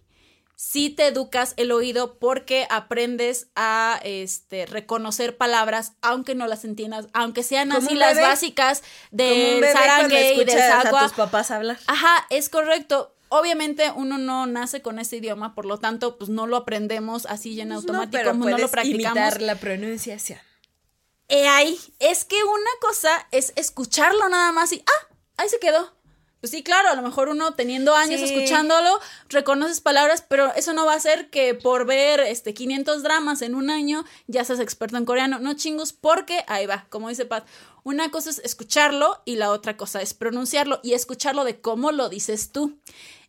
sí te educas el oído porque aprendes a este, reconocer palabras, aunque no las entiendas, aunque sean Como así las básicas Como del cuando sarangue y del escuchas a sagua. tus papás hablar. Ajá, es correcto. Obviamente uno no nace con ese idioma, por lo tanto, pues no lo aprendemos así en automático, pero no, puedes lo practicamos. imitar la pronunciación. Ahí, es que una cosa es escucharlo nada más y, ah, ahí se quedó. Pues sí, claro, a lo mejor uno teniendo años Sí. escuchándolo, reconoces palabras, pero eso no va a hacer que por ver este 500 dramas en un año ya seas experto en coreano. No chingos, porque ahí va, como dice Pat, una cosa es escucharlo y la otra cosa es pronunciarlo y escucharlo de cómo lo dices tú.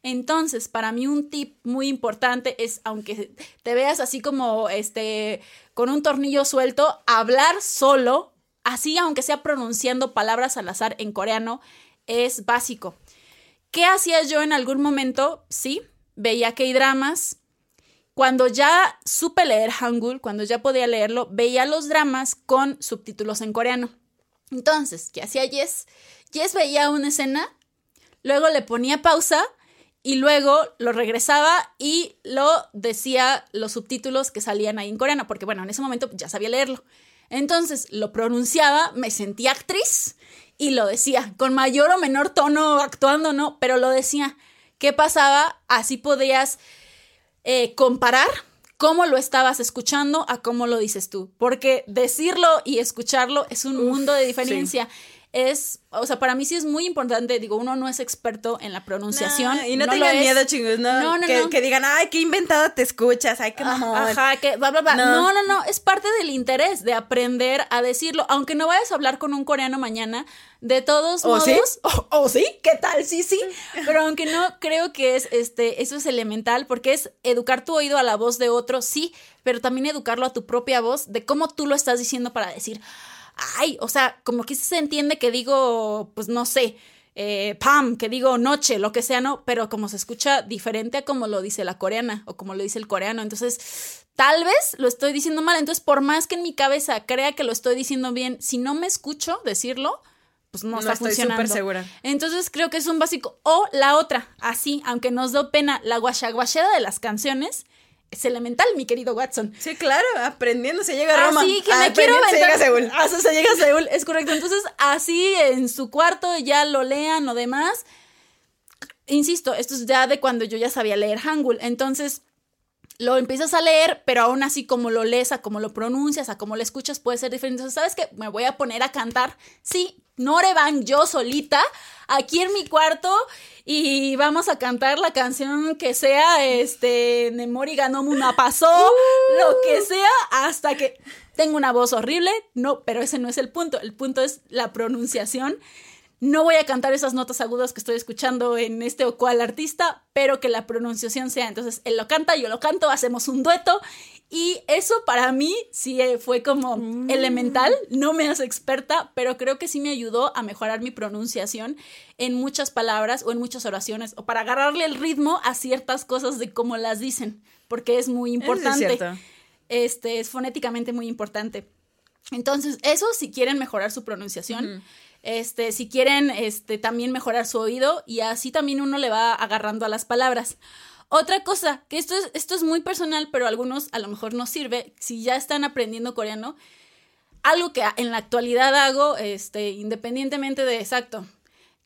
Entonces, para mí un tip muy importante es, aunque te veas así como este, con un tornillo suelto, hablar solo, así aunque sea pronunciando palabras al azar en coreano, es básico. ¿Qué hacía yo en algún momento? Sí, veía que hay dramas. Cuando ya supe leer Hangul, cuando ya podía leerlo, veía los dramas con subtítulos en coreano. Entonces, ¿qué hacía Jess? Jess veía una escena, luego le ponía pausa y luego lo regresaba y lo decía los subtítulos que salían ahí en coreano, porque bueno, en ese momento ya sabía leerlo. Entonces lo pronunciaba, me sentía actriz y lo decía, con mayor o menor tono, actuando, ¿no? Pero lo decía. ¿Qué pasaba? Así podías eh, comparar cómo lo estabas escuchando a cómo lo dices tú. Porque decirlo y escucharlo es un mundo de diferencia es, o sea, para mí sí es muy importante, digo, uno no es experto en la pronunciación. y no, tengan miedo, chingos, no, no, no, que, que, digan, ay, qué inventada te escuchas, ay, qué mamón. Ajá, que bla, bla, bla. No. no, no, es parte del interés de aprender a decirlo, aunque no vayas a hablar con un coreano mañana, de todos ¿O modos. Sí? ¿O, sí? ¿Qué tal? Sí, sí. Pero aunque no, creo que es, este, eso es elemental, porque es educar tu oído a la voz de otro, sí, pero también educarlo a tu propia voz, de cómo tú lo estás diciendo para decir ay, o sea, como que se entiende que digo, pues no sé, eh, pam, que digo noche, lo que sea, ¿no? Pero como se escucha diferente a como lo dice la coreana o como lo dice el coreano. Entonces, tal vez lo estoy diciendo mal. Entonces, por más que en mi cabeza crea que lo estoy diciendo bien, si no me escucho decirlo, pues no, está estoy funcionando. segura. Entonces creo que es un básico. O la otra, así, aunque nos da pena, la guachaguachera de las canciones es elemental, mi querido Watson. Sí, claro, aprendiendo se llega a Roma. Así que me quiero Se llega a Seúl. Así se llega a Seúl, es correcto. Entonces, así en su cuarto ya lo lean o demás. Insisto, esto es ya de cuando yo ya sabía leer Hangul. Entonces, lo empiezas a leer, pero aún así como lo lees, a como lo pronuncias, a como lo escuchas, puede ser diferente. Entonces, ¿sabes qué? Me voy a poner a cantar. Sí, Norevan, yo solita, aquí en mi cuarto, y vamos a cantar la canción que sea, este, Nemori ganó una pasó, lo que sea, hasta que tengo una voz horrible. No, pero ese no es el punto. El punto es la pronunciación no voy a cantar esas notas agudas que estoy escuchando en este o cual artista, pero que la pronunciación sea. Entonces, él lo canta, yo lo canto, hacemos un dueto. Y eso para mí sí eh, fue como mm. elemental, no me hace experta, pero creo que sí me ayudó a mejorar mi pronunciación en muchas palabras o en muchas oraciones, o para agarrarle el ritmo a ciertas cosas de cómo las dicen, porque es muy importante. Es este es fonéticamente muy importante. Entonces, eso si quieren mejorar su pronunciación. Este, si quieren este, también mejorar su oído y así también uno le va agarrando a las palabras. Otra cosa, que esto es, esto es muy personal, pero a algunos a lo mejor no sirve, si ya están aprendiendo coreano, algo que en la actualidad hago, este, independientemente de exacto,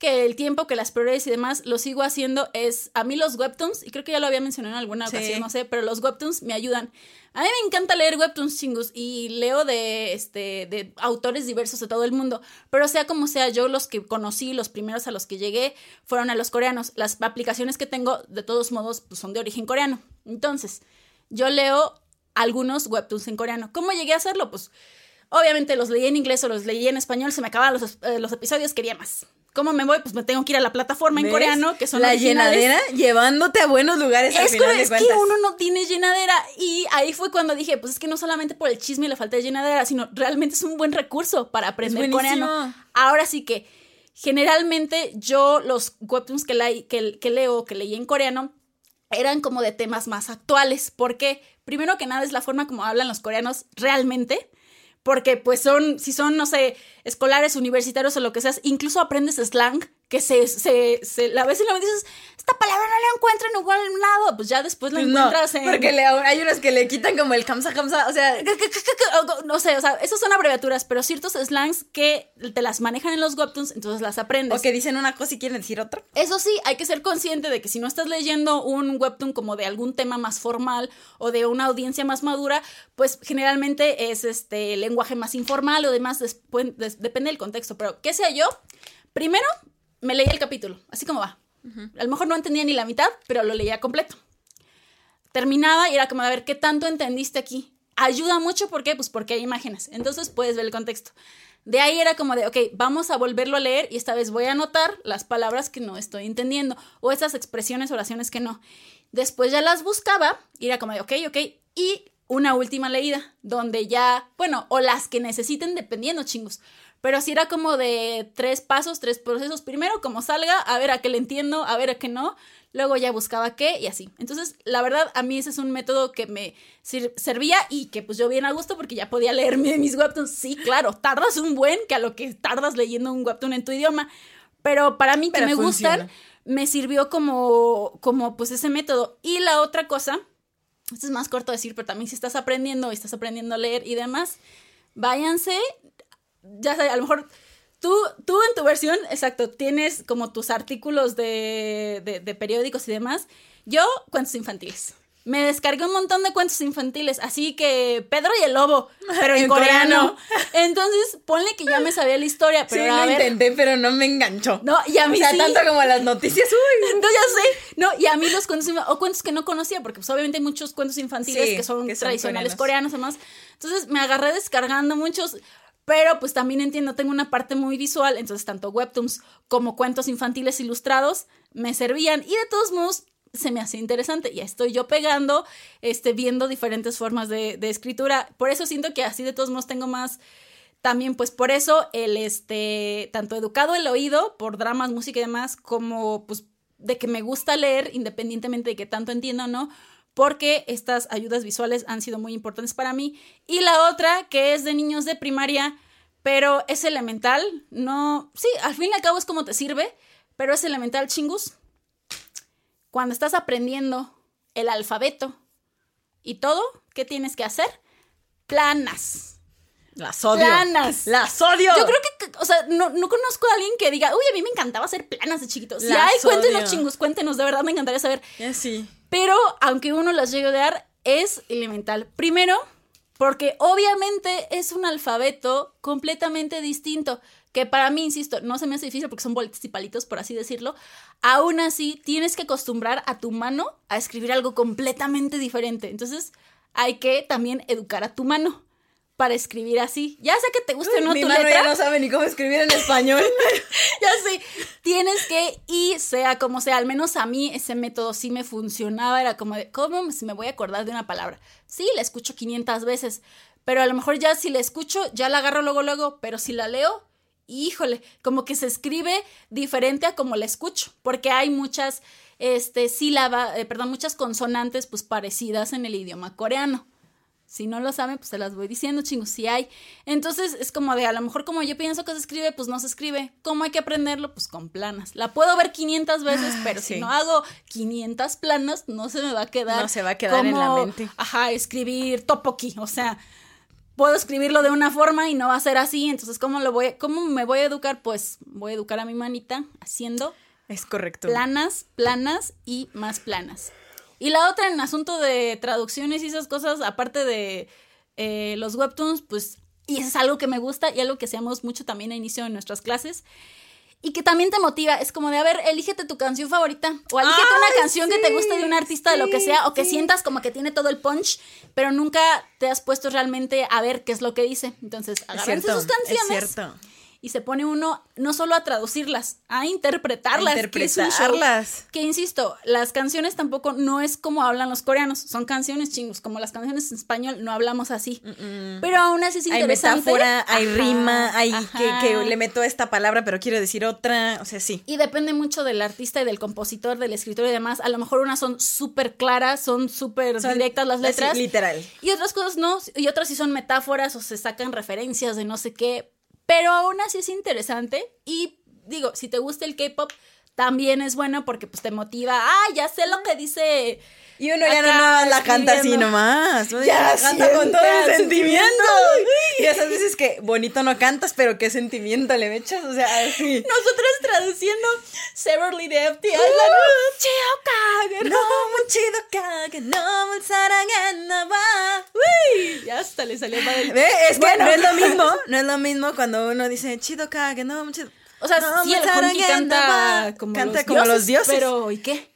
que el tiempo que las prioridades y demás lo sigo haciendo es a mí los webtoons, y creo que ya lo había mencionado en alguna ocasión, no sé, pero los webtoons me ayudan. A mí me encanta leer webtoons chingos y leo de este de autores diversos de todo el mundo, pero sea como sea, yo los que conocí, los primeros a los que llegué fueron a los coreanos. Las aplicaciones que tengo de todos modos pues, son de origen coreano. Entonces, yo leo algunos webtoons en coreano. ¿Cómo llegué a hacerlo? Pues obviamente los leí en inglés o los leí en español, se me acababan los, eh, los episodios, quería más. ¿Cómo me voy? Pues me tengo que ir a la plataforma en coreano, que son la llenadera llevándote a buenos lugares. Es, es que uno no tiene llenadera y ahí fue cuando dije, pues es que no solamente por el chisme y la falta de llenadera, sino realmente es un buen recurso para aprender coreano. Ahora sí que generalmente yo los webtoons que, que, que leo, que leí en coreano, eran como de temas más actuales, porque primero que nada es la forma como hablan los coreanos realmente porque pues son, si son, no sé, escolares, universitarios o lo que seas, incluso aprendes slang que se, se, se la ves y la dices, esta palabra no la encuentro en igual lado, pues ya después la encuentras en... porque hay unos que le quitan como el kamsa kamsa, o sea... No sé, o sea, esos son abreviaturas, pero ciertos slangs que te las manejan en los webtoons, entonces las aprendes. O que dicen una cosa y quieren decir otra. Eso sí, hay que ser consciente de que si no estás leyendo un webtoon como de algún tema más formal o de una audiencia más madura, pues generalmente es este lenguaje más informal o demás, depende del contexto, pero que sea yo, primero me leí el capítulo, así como va. A lo mejor no entendía ni la mitad, pero lo leía completo. Terminaba y era como, a ver, ¿qué tanto entendiste aquí? Ayuda mucho, ¿por qué? Pues porque hay imágenes. Entonces puedes ver el contexto. De ahí era como de, ok, vamos a volverlo a leer y esta vez voy a anotar las palabras que no estoy entendiendo o esas expresiones, oraciones que no. Después ya las buscaba y era como de, ok, ok. Y una última leída, donde ya, bueno, o las que necesiten dependiendo, chingos. Pero sí era como de tres pasos, tres procesos. Primero, como salga, a ver a qué le entiendo, a ver a qué no. Luego ya buscaba qué y así. Entonces, la verdad, a mí ese es un método que me servía y que pues yo bien a gusto porque ya podía leerme mis webtoons. Sí, claro, tardas un buen que a lo que tardas leyendo un webtoon en tu idioma. Pero para mí que me gustan, me sirvió como, como pues ese método. Y la otra cosa, esto es más corto decir, pero también si estás aprendiendo, estás aprendiendo a leer y demás, váyanse ya sé, a lo mejor Tú, tú en tu versión, exacto, tienes como tus artículos de, de, de periódicos y demás. Yo, cuentos infantiles. Me descargué un montón de cuentos infantiles, así que Pedro y el lobo, pero en, En coreano. coreano. Entonces, ponle que ya me sabía la historia, pero sí, a lo ver. intenté, pero no me enganchó. No, y a mí o sea, sí. tanto como las noticias. Uy, No, ya sé. No, y a mí los cuentos o cuentos que no conocía, porque pues obviamente hay muchos cuentos infantiles Sí, que son que son tradicionales coreanos. coreanos además. Entonces me agarré descargando muchos, pero pues también entiendo, tengo una parte muy visual, entonces tanto webtoons como cuentos infantiles ilustrados me servían y de todos modos se me hacía interesante. Ya estoy yo pegando, este, viendo diferentes formas de, de escritura. Por eso siento que así de todos modos tengo más también pues por eso el este tanto educado el oído por dramas, música y demás, como pues de que me gusta leer independientemente de que tanto entienda o no, porque estas ayudas visuales han sido muy importantes para mí. Y la otra que es de niños de primaria, pero es elemental, no, sí, al fin y al cabo es como te sirve, pero es elemental chingus. Cuando estás aprendiendo el alfabeto y todo, ¿qué tienes que hacer? Planas. Las odio. Planas. Las odio. Yo creo que, o sea, no, no conozco a alguien que diga, uy, a mí me encantaba hacer planas de chiquito. Si Las hay, cuéntenos, odio. chingos, cuéntenos, de verdad me encantaría saber. Sí. Pero, aunque uno las llegue a odiar, es elemental. Primero, porque obviamente es un alfabeto completamente distinto. Que para mí, insisto, no se me hace difícil porque son bolitas y palitos, por así decirlo. Aún así, tienes que acostumbrar a tu mano a escribir algo completamente diferente. Entonces, hay que también educar a tu mano para escribir así. Ya sea que te guste o no Mi tu mano letra. ya no sabe ni cómo escribir en español. ya sé, tienes que, y sea como sea, al menos a mí ese método sí me funcionaba, era como de, ¿cómo me voy a acordar de una palabra? Sí, la escucho 500 veces, pero a lo mejor ya si la escucho, ya la agarro luego, luego, pero si la leo, híjole, como que se escribe diferente a como la escucho, porque hay muchas, este, sílabas, eh, perdón, muchas consonantes, pues, parecidas en el idioma coreano. Si no lo saben, pues se las voy diciendo, chingos, si hay. Entonces es como de, a lo mejor como yo pienso que se escribe, pues no se escribe. ¿Cómo hay que aprenderlo? Pues con planas. La puedo ver 500 veces, Ah, pero sí. si no hago 500 planas, no se me va a quedar. No se va a quedar en la mente. Ajá, escribir topoki. O sea, puedo escribirlo de una forma y no va a ser así. Entonces, ¿cómo, lo voy, ¿cómo me voy a educar? Pues voy a educar a mi manita haciendo Es correcto. planas, planas y más planas. Y la otra en asunto de traducciones y esas cosas, aparte de eh, los webtoons, pues, y eso es algo que me gusta y algo que hacemos mucho también a inicio de nuestras clases. Y que también te motiva, es como de, a ver, elígete tu canción favorita. O elígete Ay, una canción que te guste de un artista, de lo que sea, o que sí. sientas como que tiene todo el punch, pero nunca te has puesto realmente a ver qué es lo que dice. Entonces, Es agárrense cierto. sus canciones Es cierto. Y se pone uno no solo a traducirlas, a interpretarlas. show. Interpretarlas. Que insisto, las canciones tampoco no es como hablan los coreanos, son canciones chingos, como las canciones en español no hablamos así. Pero aún así es Hay interesante. metáfora, hay Ajá, rima, hay que, le meto esta palabra, pero quiero decir otra. O sea, sí. Y depende mucho del artista y del compositor, del escritor y demás. A lo mejor unas son súper claras, son súper directas las así, letras. literal. Y otras cosas no, y otras sí son metáforas o se sacan referencias de no sé qué, pero aún así es interesante y digo, si te gusta el K-pop, también es bueno porque pues te motiva, ah, ya sé lo que dice. Y uno ya no, la canta así nomás. Ya, la canta con todo el sentimiento. Y esas veces que bonito no cantas, pero qué sentimiento le echas. O sea, así. Nosotros traduciendo Severly de FTI. Uh. No, Uy, ya hasta le salió mal. ¿Eh? Es que bueno. no es lo mismo, no es lo mismo cuando uno dice chido kage, no, mucho. O sea, no, sí, el canta, canta como, canta los, como dioses, los dioses. Pero, ¿y qué?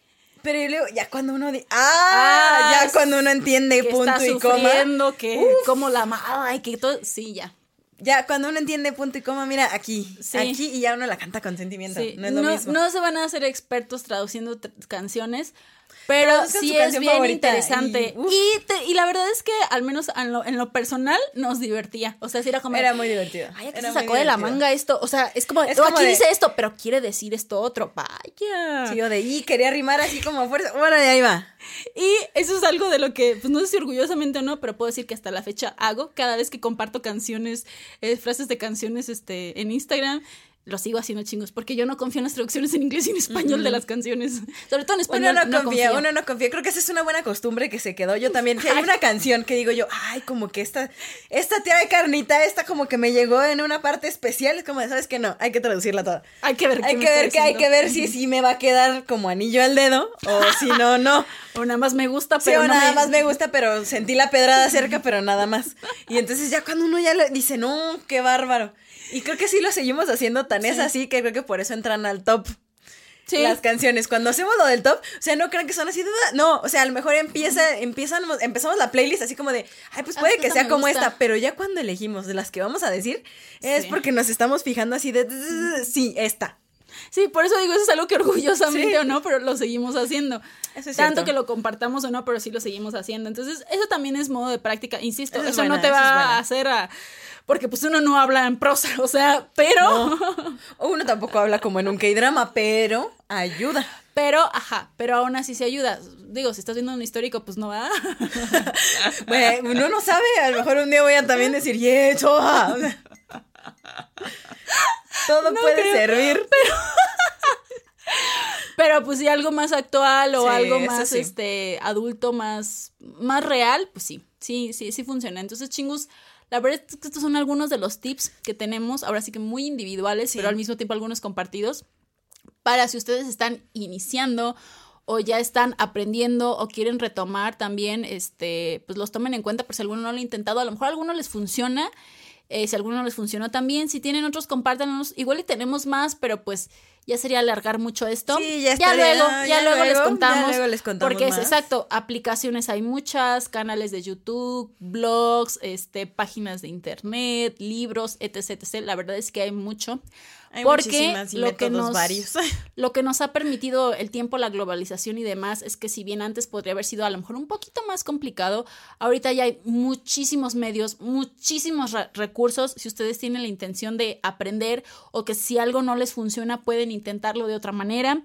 Pero luego, ya cuando uno ah, Ah, ya cuando uno entiende que punto está y coma. que Uf. como la amaba y que todo, sí, ya. Ya cuando uno entiende punto y coma, mira, aquí, Sí. aquí y ya uno la canta con sentimiento. Sí, No es lo mismo. no se van a hacer expertos traduciendo tr- canciones, pero sí es bien interesante. y. Y, te- y la verdad es que, al menos en lo, en lo personal, nos divertía. O sea, si era como. Era muy divertido. Ay, ¿a qué Era se sacó de la manga esto? O sea, es como. Es "Oh, como aquí de- dice esto, pero quiere decir esto otro. Vaya. Sí, yo de y quería rimar así como a fuerza. Bueno, y ahí va. Y eso es algo de lo que, pues no sé si orgullosamente o no, pero puedo decir que hasta la fecha hago cada vez que comparto canciones, eh, frases de canciones este, en Instagram. Lo sigo haciendo chingos, porque yo no confío en las traducciones en inglés y en español de las canciones. Sobre todo en Uno español. no, confía, uno no confía. Creo que esa es una buena costumbre que se quedó. Yo también. Si hay una canción que digo yo, ay, como que esta, esta tía de carnita, esta como que me llegó en una parte especial. Es como, de, ¿sabes qué? No, hay que traducirla toda. Hay que ver qué Hay que ver que hay que ver si, si me va a quedar como anillo al dedo o si no, no. O nada más me gusta, Sí, pero o no nada me- más me gusta, pero sentí la pedrada cerca, pero nada más. Y entonces ya cuando uno ya le dice, no, qué bárbaro. Y creo que sí lo seguimos haciendo tan es Sí. así que creo que por eso entran al top Sí. las canciones. Cuando hacemos lo del top, o sea, no crean que son así, de- no, o sea, a lo mejor empieza, empiezan, empezamos la playlist así como de, ay, pues Ah, puede esta que sea como gusta. esta, pero ya cuando elegimos de las que vamos a decir, es Sí. porque nos estamos fijando así de, sí, esta. Sí, por eso digo, eso es algo que orgullosamente Sí. o no, pero lo seguimos haciendo. Eso es Tanto cierto. que lo compartamos o no, pero sí lo seguimos haciendo. Entonces, eso también es modo de práctica. Insisto, Eso eso, es no buena, te es va buena. a hacer a... Porque pues uno no habla en prosa, o sea, pero... O uno tampoco habla como en un K-drama, pero ayuda. Pero, ajá, pero aún así se ayuda. Digo, si estás viendo un histórico, pues no va. Bueno, uno no sabe, a lo mejor un día voy a también decir, yeah, choa", sea, todo No puede creo, servir. Pero pues si algo más actual o Sí, algo más sí. este adulto, más, más real, pues sí, sí, sí, sí funciona. Entonces, chingus, la verdad es que estos son algunos de los tips que tenemos, ahora sí que muy individuales, Sí. pero al mismo tiempo algunos compartidos, para si ustedes están iniciando o ya están aprendiendo o quieren retomar también, este, pues los tomen en cuenta por si alguno no lo ha intentado, a lo mejor a alguno les funciona, eh, si alguno no les funcionó también, si tienen otros, compártanos, igual y tenemos más, pero pues ya sería alargar mucho esto. Sí, ya estaría, luego, ya ya, luego, les luego, ya contamos. luego les contamos porque es exacto, aplicaciones hay muchas, canales de YouTube, blogs, este, páginas de internet, libros, etc, etc. La verdad es que hay mucho. Hay porque lo que nos varios. lo que nos ha permitido el tiempo, la globalización y demás es que si bien antes podría haber sido a lo mejor un poquito más complicado, ahorita ya hay muchísimos medios, muchísimos re- recursos. Si ustedes tienen la intención de aprender o que si algo no les funciona pueden intentarlo de otra manera.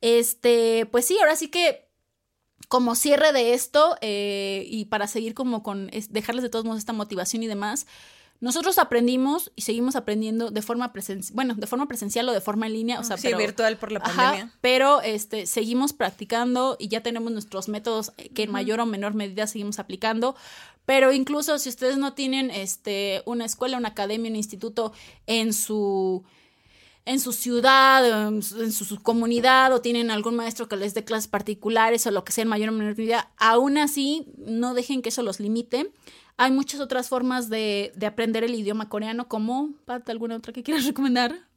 Este, pues sí, ahora sí que como cierre de esto eh, y para seguir como con es- dejarles de todos modos esta motivación y demás, nosotros aprendimos y seguimos aprendiendo de forma presencial, bueno, de forma presencial o de forma en línea, o sea, sí, pero, virtual por la Ajá, pandemia. pero este seguimos practicando y ya tenemos nuestros métodos eh, que en mayor o menor medida seguimos aplicando. Pero incluso si ustedes no tienen este una escuela, una academia, un instituto en su en su ciudad, en su, en su comunidad, o tienen algún maestro que les dé clases particulares o lo que sea en mayor o menor medida, aún así no dejen que eso los limite. Hay muchas otras formas de, de aprender el idioma coreano, como, Pat, ¿alguna otra que quieras recomendar?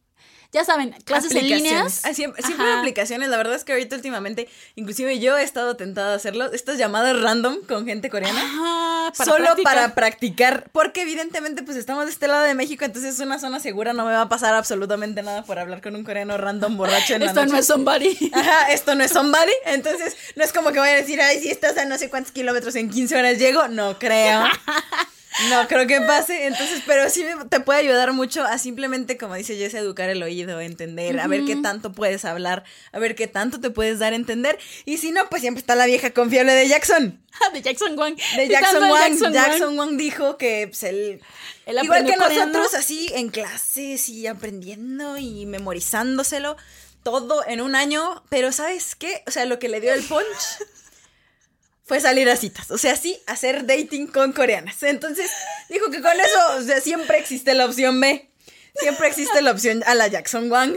Ya saben, clases en líneas. Siempre siempre aplicaciones. La verdad es que ahorita últimamente, inclusive yo he estado tentada a hacerlo. Estas llamadas random con gente coreana. Ajá, solo practicar. para practicar. Porque evidentemente, pues estamos de este lado de México, entonces es una zona segura. No me va a pasar absolutamente nada por hablar con un coreano random borracho en la Esto noche. no es somebody. Ajá, esto no es somebody. Entonces, no es como que voy a decir, ay, si estás a no sé cuántos kilómetros en 15 horas llego. No creo. No creo que pase. Entonces, pero sí me- te puede ayudar mucho a simplemente, como dice Jess, educar el oído, entender, a ver qué tanto puedes hablar, a ver qué tanto te puedes dar a entender. Y si no, pues siempre está la vieja confiable de Jackson. de Jackson Wang. De Jackson Wang. Jackson, Wang dijo que pues, él. Él Igual que coreano. nosotros, así en clases y aprendiendo y memorizándoselo todo en un año. Pero ¿sabes qué? O sea, lo que le dio el punch fue salir a citas. O sea, sí, hacer dating con coreanas. Entonces, dijo que con eso, o sea, siempre existe la opción B. Siempre existe la opción a la Jackson Wang.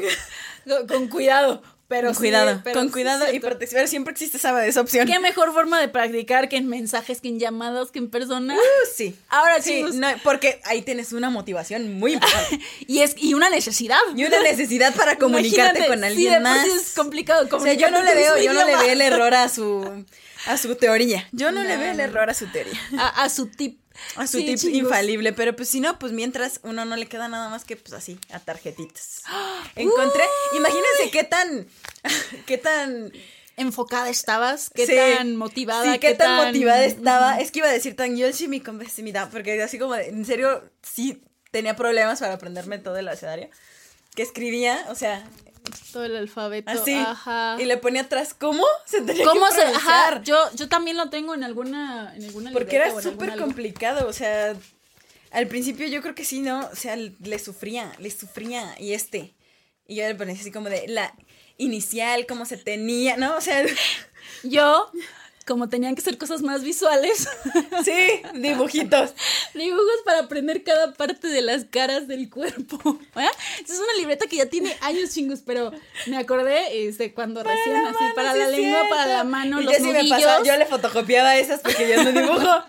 Con, con cuidado. Pero con sí, cuidado, pero con sí cuidado y protección. Pero siempre existe esa, esa opción. Qué mejor forma de practicar que en mensajes, que en llamadas, que en persona. Uh, sí. Ahora Sí, no, porque ahí tienes una motivación muy importante. Y es y una necesidad. Y una necesidad para comunicarte Imagínate, con sí, alguien por más. sí es complicado o sea, yo no le veo, yo no le veo el error a su a su teoría. Yo no, le veo el error a su teoría. a, a su tip. A su Sí, tip chingos. infalible, pero pues si no, pues mientras uno no le queda nada más que pues así, a tarjetitas. Encontré, imagínense qué tan qué tan Enfocada estabas, qué sí, tan motivada, Sí, qué, tan, motivada estaba. Es que iba a decir tan yo sí mi convencimidad, porque así como en serio sí tenía problemas para aprenderme todo el abecedario. Que escribía, o sea, Todo el alfabeto. así. Ajá. Y le ponía atrás, ¿cómo? Se tenía ¿Cómo que se.? Ajá. Yo, yo también lo tengo en alguna. En alguna Porque era súper complicado, o sea, al principio yo creo que sí, ¿no? O sea, le sufría, le sufría, y este. Y yo le ponía así como de la inicial, cómo se tenía, ¿no? O sea, Yo, como tenían que ser cosas más visuales, sí, dibujitos. dibujos para aprender cada parte de las caras del cuerpo. ¿eh? Esa es una libreta que ya tiene años chingos, pero me acordé este, cuando recién así, para sí la es lengua, para la mano, Y los yo sí me pasaba, yo le fotocopiaba esas porque yo no dibujo.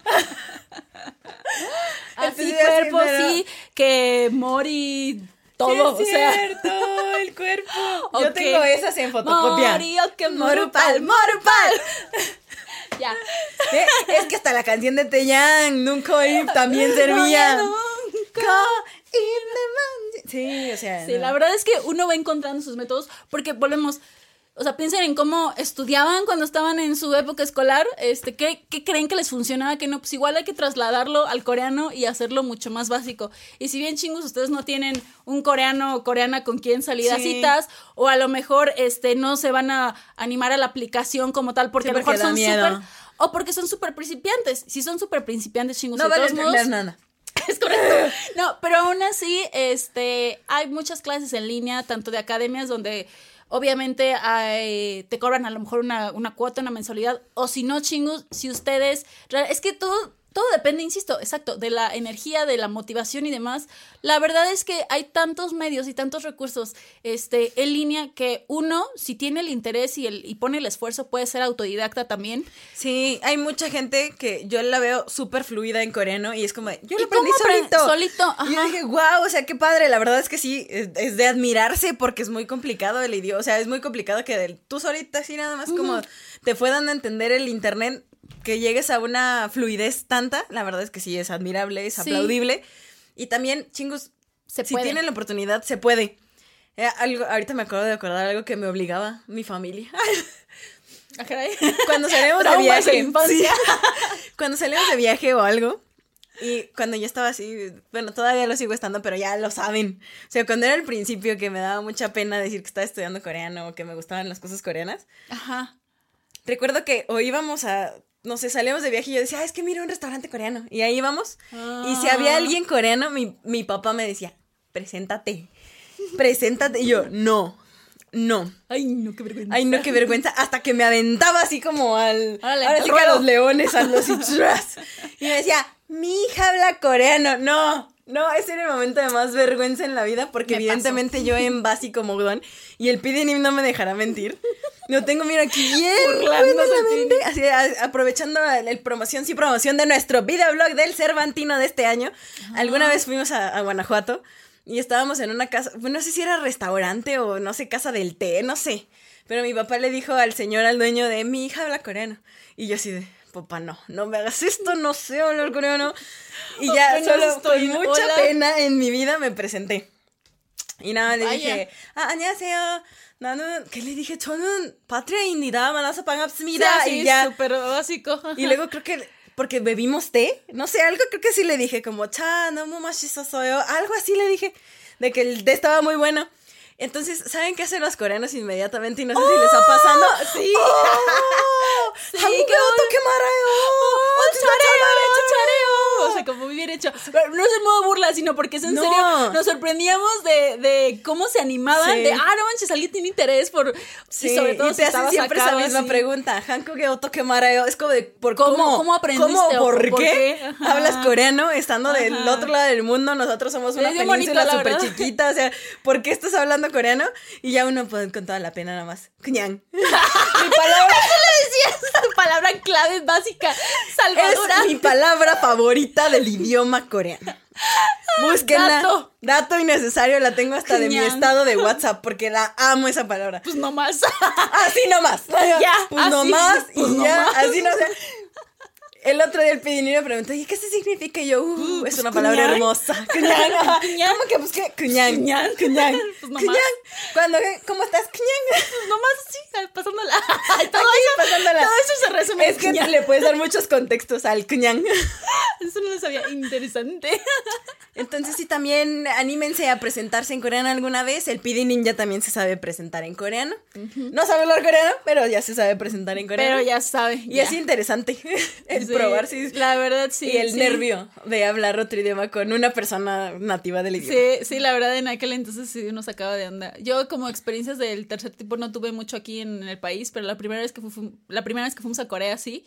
así cuerpo, sí, que Mori, todo, Sí, o es sea. cierto, el cuerpo. Yo tengo esas en fotocopia. Mori, o que Morupal, morupal. Ya. Eh, Es que hasta la canción de Teyang, nunca oí, también servía. No, Sí, o sea. Sí, no. la verdad es que uno va encontrando sus métodos porque volvemos, o sea, piensen en cómo estudiaban cuando estaban en su época escolar, este, ¿qué, qué creen que les funcionaba, que no, pues igual hay que trasladarlo al coreano y hacerlo mucho más básico. Y si bien chingos ustedes no tienen un coreano o coreana con quien salir a Sí. citas, o a lo mejor este no se van a animar a la aplicación como tal porque Sí, a lo mejor son miedo. súper o porque son súper principiantes. Si son súper principiantes chingos, No modos, entender nada. es correcto. No, pero aún así, este, hay muchas clases en línea, tanto de academias donde obviamente te cobran a lo mejor una, una cuota, una mensualidad, o si no, chingos, si ustedes, es que todo, todo depende, insisto, exacto, de la energía, de la motivación y demás. La verdad es que hay tantos medios y tantos recursos este, en línea que uno, si tiene el interés y, el, y pone el esfuerzo, puede ser autodidacta también. Sí, hay mucha gente que yo la veo súper fluida en coreano y es como, yo lo ¿Y cómo aprendí apren- solito. solito? Y yo dije, wow, o sea, qué padre. La verdad es que sí, es, es de admirarse porque es muy complicado el idioma. O sea, es muy complicado que del- tú solita así nada más como te fue dando a entender el internet, que llegues a una fluidez tanta. La verdad es que sí, es admirable, es Sí. aplaudible. Y también, chingos, Se si puede. tienen la oportunidad, se puede. Eh, algo, ahorita me acuerdo de acordar algo que me obligaba mi familia. Ah. Cuando salimos de viaje. de infancia. sí. Cuando salimos de viaje o algo. Y cuando yo estaba así, bueno, todavía lo sigo estando, pero ya lo saben. O sea, cuando era el principio que me daba mucha pena decir que estaba estudiando coreano o que me gustaban las cosas coreanas, Ajá. recuerdo que o íbamos a, no sé, salíamos de viaje y yo decía, "Ah, es que mira un restaurante coreano. Y ahí íbamos. Y si había Ah. alguien coreano, mi, mi papá me decía, preséntate, preséntate. Y yo, no, no. Ay, no, qué vergüenza. Ay, no, qué vergüenza. Hasta que me aventaba así como al. Órale, ahora sí que a los leones, a los. Y me decía, mi hija habla coreano. No, no, ese era el momento de más vergüenza en la vida porque Me evidentemente yo en básico mogdón y el pidinim no me dejará mentir. Lo tengo, mira, aquí bien la mente. Así, a- aprovechando el, el promoción, sí, promoción de nuestro videoblog del Cervantino de este año. Alguna vez fuimos a, a Guanajuato y estábamos en una casa, no sé si era restaurante o no sé, casa del té, no sé. Pero mi papá le dijo al señor, al dueño de mi hija habla coreano. Y yo así de, papá, no, no me hagas esto, no sé hablar coreano. Y ya Apenas solo estoy, con mucha hola. pena en mi vida me presenté. Y nada, le Vaya. dije, ah, 안녕하세요. 나는, ¿qué le dije? 저는 파트레입니다. 만나서 반갑습니다. Sí, y ya. súper básico. Y luego creo que, porque bebimos té, no sé, algo creo que sí le dije, como, cha, 너무 맛있었어요. Algo así le dije, de que el té estaba muy bueno. Entonces, ¿saben qué hacen los coreanos inmediatamente? Y no sé si les ha pasando. ¡Sí! ¡Oh! sí ¡Qué mareo! ¡Oh, ¡Oh! ¡Oh ¡Chareo! ¡Oh, como muy bien hecho. Pero no es en modo burla, sino porque es en No. serio. Nos sorprendíamos de, de cómo se animaban. Sí. De, ah, no manches, alguien tiene interés por. Sí, y sobre todo y si te hacen siempre esa misma así. pregunta. ¿Hankoge otoke mareo? Es como de, ¿por ¿Cómo- cómo? cómo aprendiste ¿Cómo? ¿Por, por qué? Hablas coreano estando del otro lado del mundo. Nosotros somos una península la súper chiquita. O sea, ¿por qué estás hablando coreano? Y ya uno pues, con toda la pena nada más. Kuñan. mi palabra Esa palabra clave básica. Salvadora. es mi palabra favorita del idioma coreano. Búsquenla. Dato. Dato innecesario, la tengo hasta de mi estado de WhatsApp porque la amo esa palabra. Pues no más. Así nomás. Ya, Pues así, nomás y pues ya. nomás. Así no sé. El otro día el pedinero me preguntó, ¿y qué se significa? Y yo, uh, es pues, una palabra hermosa. Cuñán. ajá. Cuñán. ¿Cómo que pues qué? Cuñán. Cuñán. Cuñán. Pues nomás. Cuñán. Cuando, ¿cómo estás? Cuñán. Pues nomás así, pasándola. todo, Aquí eso, pasándola. todo eso se resume Es que le puedes dar muchos contextos al cuñán. Eso no lo sabía. Interesante. Entonces, sí, también anímense a presentarse en coreano alguna vez. El PD Ninja también se sabe presentar en coreano. No sabe hablar coreano, pero ya se sabe presentar en coreano. Pero ya sabe. Y ya. es interesante. El sí. probar si La verdad, sí. y el sí. nervio de hablar otro idioma con una persona nativa del idioma. Sí, sí, la verdad en aquel entonces sí nos sacaba de onda. Yo como experiencias del tercer tipo no tuve mucho aquí en el país, pero la primera vez que fu- la primera vez que fuimos a Corea sí,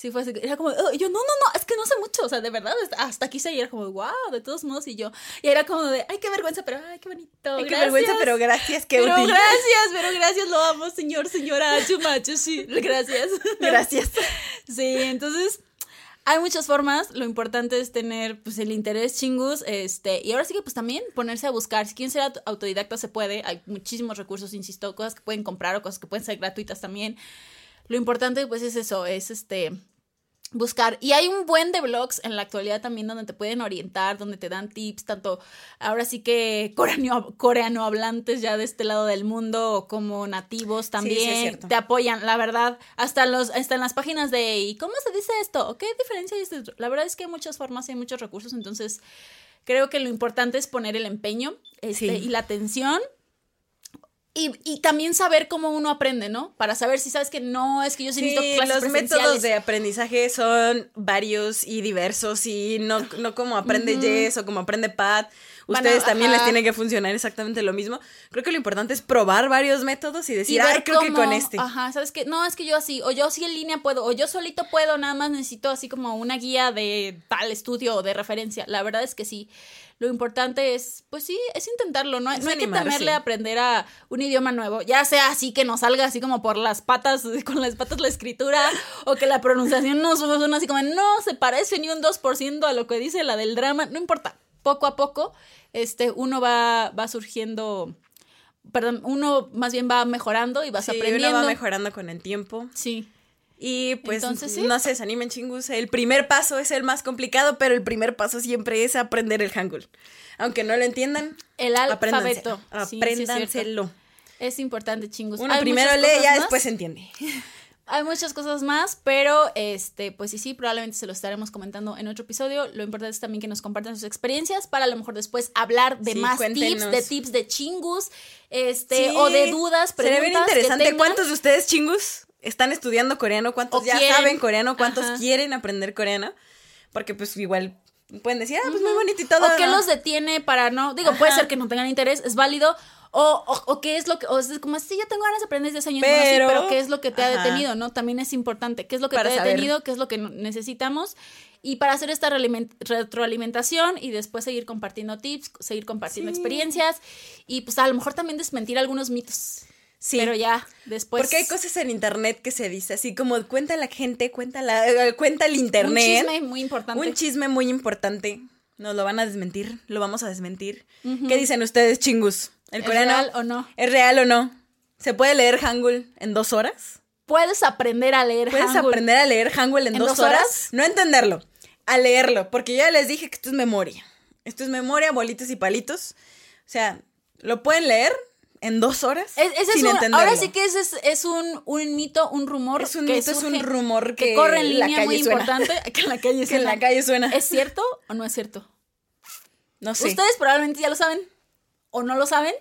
sí fue así, era como, "Oh", yo no, no, no, es que no sé mucho, o sea, de verdad, hasta aquí y era como, wow, de todos modos y yo, y era como de, ay, qué vergüenza, pero ay, qué bonito. Ay, qué gracias". vergüenza, pero gracias, qué Pero útil. gracias, pero gracias, lo amo, señor, señora, chumacho, sí, gracias. Gracias. Sí, entonces hay muchas formas, lo importante es tener pues el interés chingus, este, y ahora sí que pues también ponerse a buscar, si quieren ser aut- autodidacta se puede, hay muchísimos recursos, insisto, cosas que pueden comprar o cosas que pueden ser gratuitas también. Lo importante pues es eso, es este buscar. Y hay un buen de blogs en la actualidad también donde te pueden orientar, donde te dan tips, tanto ahora sí que coreano, coreano hablantes ya de este lado del mundo como nativos sí, también te apoyan, la verdad, hasta los hasta en las páginas de ¿y cómo se dice esto? ¿O qué diferencia hay? La verdad es que hay muchas formas y hay muchos recursos, entonces creo que lo importante es poner el empeño este, Sí. y la atención y, y también saber cómo uno aprende, ¿no? Para saber si sabes que no, es que yo sí, Sí, necesito clases los métodos de aprendizaje son varios y diversos y no, no como aprende. Jess o como aprende Pat. Bueno, Ustedes también les tiene que funcionar exactamente lo mismo. Creo que lo importante es probar varios métodos y decir, ay, creo que con este. Ajá, ¿sabes qué? No, es que yo así, o yo sí en línea puedo, o yo solito puedo, nada más necesito así como una guía de tal estudio o de referencia. La verdad es que sí. Lo importante es, pues sí, es intentarlo, no, Es no hay que temerle a aprender a un idioma nuevo, ya sea así que nos salga así como por las patas, con las patas la escritura, o que la pronunciación no suena así como, no, se parece ni un 2% a lo que dice la del drama, no importa, poco a poco, este, uno va, va surgiendo, perdón, uno más bien va mejorando y vas Sí, aprendiendo. uno va mejorando con el tiempo. Sí. Y pues Entonces, sí. no se desanimen chingus. El primer paso es el más complicado, pero el primer paso siempre es aprender el hangul. Aunque no lo entiendan, El apréndanselo. alfabeto. Sí, sí, es cierto. Apréndanselo. es importante, chingos. Uno Hay primero lee, ya más. después entiende. Hay muchas cosas más, pero este, pues sí, sí, probablemente se lo estaremos comentando en otro episodio. Lo importante es también que nos compartan sus experiencias para a lo mejor después hablar de más tips, de tips de chingus, este, o de dudas, Sería preguntas bien que interesante. ¿Cuántos de ustedes chingus están estudiando coreano? ¿Cuántos O ya quieren. saben coreano? ¿Cuántos Ajá. quieren aprender coreano? Porque pues igual pueden decir, ah, pues muy bonito y todo. o qué ¿no? los detiene para no, digo, puede Ajá. ser que no tengan interés, es válido. O, o, o qué es lo que, o es como, sí, yo tengo ganas de aprender desde años, bueno, sí, Pero- pero qué es lo que te ha Ajá. detenido, ¿no? También es importante, qué es lo que Para te ha saber. detenido, qué es lo que necesitamos. Y para hacer esta retroalimentación y después seguir compartiendo tips, seguir compartiendo Sí. experiencias y pues a lo mejor también desmentir algunos mitos. Sí. Pero ya, después. Porque hay cosas en internet que se dice así como cuenta la gente, cuenta la eh, cuenta el internet. Un chisme muy importante. Un chisme muy importante. Nos lo van a desmentir, lo vamos a desmentir. ¿Qué dicen ustedes, chingus? ¿El ¿Es coreano real o no? es real o no? ¿Se puede leer Hangul en dos horas? Puedes aprender a leer ¿Puedes Hangul. aprender a leer Hangul en, ¿En dos, dos horas? horas? No entenderlo, a leerlo, porque yo ya les dije que esto es memoria. Esto es memoria, bolitos y palitos. O sea, lo pueden leer en dos horas Es- ese es sin un- entenderlo. ahora sí que ese es, es un, un mito, un rumor. Es un que mito, es un rumor que, que corre en la línea calle muy suena. importante. Que en la calle que en la suena. calle suena. ¿Es cierto o no es cierto? no sé. Ustedes probablemente ya lo saben o no lo saben.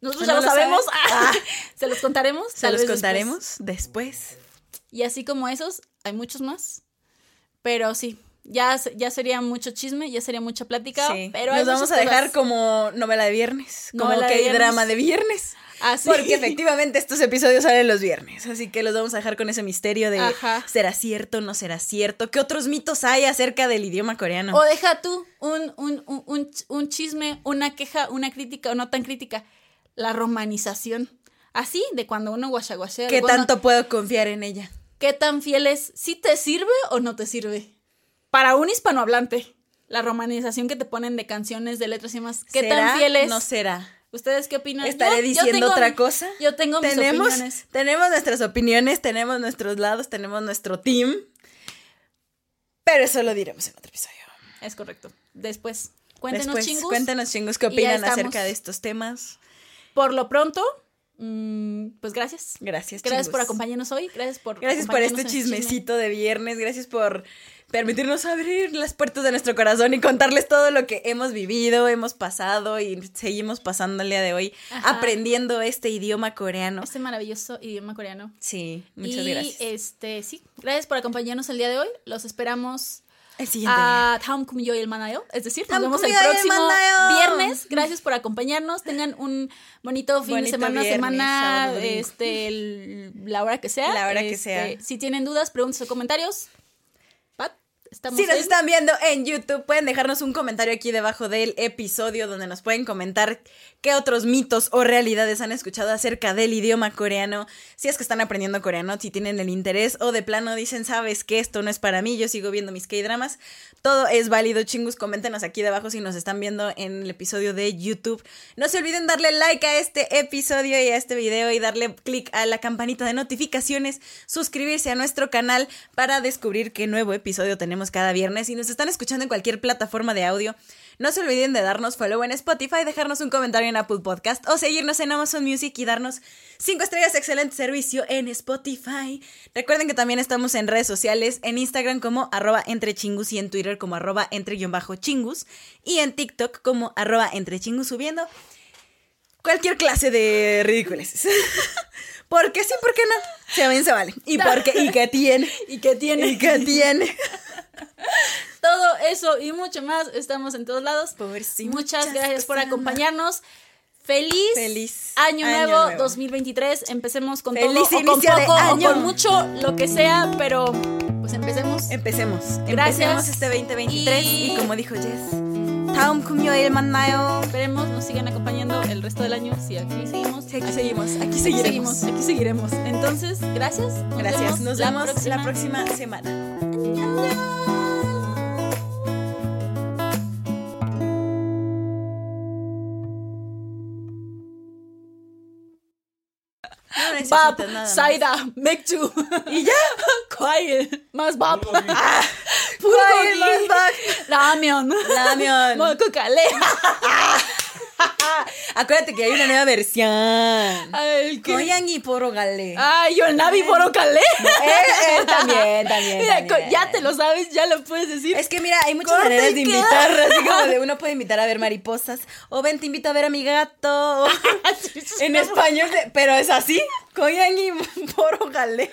Nosotros ¿O ya lo, lo sabemos. saben? Se los contaremos. Se los vez después. contaremos después. Y así como esos, hay muchos más. Pero sí, ya, ya sería mucho chisme, ya sería mucha plática. Sí. Pero Nos vamos a dejar cosas. como novela de viernes, como Novela de que hay viernes. drama de viernes. Así. Porque efectivamente estos episodios salen los viernes, así que los vamos a dejar con ese misterio de Ajá. ¿será cierto, no será cierto? ¿Qué otros mitos hay acerca del idioma coreano? O deja tú un, un, un, un, un chisme, una queja, una crítica o no tan crítica. La romanización. Así, de cuando uno guachaguachea. ¿Qué tanto puedo confiar en ella? ¿Qué tan fiel es? ¿Sí te sirve o no te sirve? Para un hispanohablante, la romanización que te ponen de canciones, de letras y más. ¿Qué ¿Será? tan fiel es? No será. ¿Ustedes qué opinan? ¿Estaré Yo- yo diciendo tengo otra cosa? Yo tengo mis tenemos, opiniones. tenemos nuestras opiniones, tenemos nuestros lados, tenemos nuestro team. Pero eso lo diremos en otro episodio. Es correcto. Después, cuéntenos Después, chingus. cuéntenos chingus qué opinan acerca de estos temas. Por lo pronto, mm, pues gracias. Gracias, Gracias por chingos. acompañarnos hoy. Gracias por Gracias por este en chisme. chismecito de viernes. Gracias por permitirnos abrir las puertas de nuestro corazón y contarles todo lo que hemos vivido, hemos pasado y seguimos pasando el día de hoy, Ajá. aprendiendo este idioma coreano. Este maravilloso idioma coreano. Sí, muchas y gracias. este, sí, gracias por acompañarnos el día de hoy. Los esperamos el siguiente a Taum Kumyo el Manayo. Es decir, nos vemos el próximo viernes. Gracias por acompañarnos. Tengan un bonito fin Bonito de semana, viernes, semana, sábado, este, el- la hora que sea. La hora que Este, sea. Si tienen dudas, preguntas o comentarios. Estamos Si nos en- están viendo en YouTube, pueden dejarnos un comentario aquí debajo del episodio donde nos pueden comentar qué otros mitos o realidades han escuchado acerca del idioma coreano. Si es que están aprendiendo coreano, si tienen el interés o de plano dicen, sabes que esto no es para mí, yo sigo viendo mis K-dramas. Todo es válido, chingus. Coméntenos aquí debajo si nos están viendo en el episodio de YouTube. No se olviden darle like a este episodio y a este video y darle click a la campanita de notificaciones, suscribirse a nuestro canal para descubrir qué nuevo episodio tenemos cada viernes. Si nos están escuchando en cualquier plataforma de audio, no se olviden de darnos follow en Spotify, dejarnos un comentario en Apple Podcast o seguirnos en Amazon Music y darnos 5 estrellas, excelente servicio en Spotify. Recuerden que también estamos en redes sociales, en Instagram como arroba entre chingus y en Twitter como arroba entre guion bajo chingus y en TikTok como arroba entre chingus subiendo cualquier clase de ridiculeces. porque sí, porque no. Se ven, se vale. Y porque, y que tiene. ¿Y qué tiene? Y que tiene. Todo eso y mucho más. Estamos en todos lados. Por si Muchas muchas gracias por cosas acompañarnos. Feliz, Feliz año, año nuevo, nuevo. 2023. Empecemos con Feliz todo, o con inicio de poco, o año. con mucho, lo que sea, pero pues empecemos. Empecemos. Gracias. Empecemos este 2023 y, Y- como dijo Jess, 다음 금요일 만나요. Esperemos nos sigan acompañando el resto del año. Si aquí seguimos. Sí, aquí seguimos, aquí Aquí seguiremos. seguimos, aquí seguiremos. Entonces, gracias. Nos Gracias. vemos Nos la vemos la próxima. próxima semana. 네, 밥, 사이다, 맥주, 이게? 과일, 맛 밥, 아, 아 과일, 라면, 라면, 뭐 그 갈래. 아, Acuérdate que hay una nueva versión. Ay, ¿qué? Koyan y Porogale. Ay, Yonabi Porogale. Eh, también, también. Mira, ya te lo sabes, ya lo puedes decir. Es que mira, hay muchas maneras de invitar. Así como de uno puede invitar a ver mariposas. O ven, te invito a ver a mi gato. en español, pero es así. Koyan y Porogale.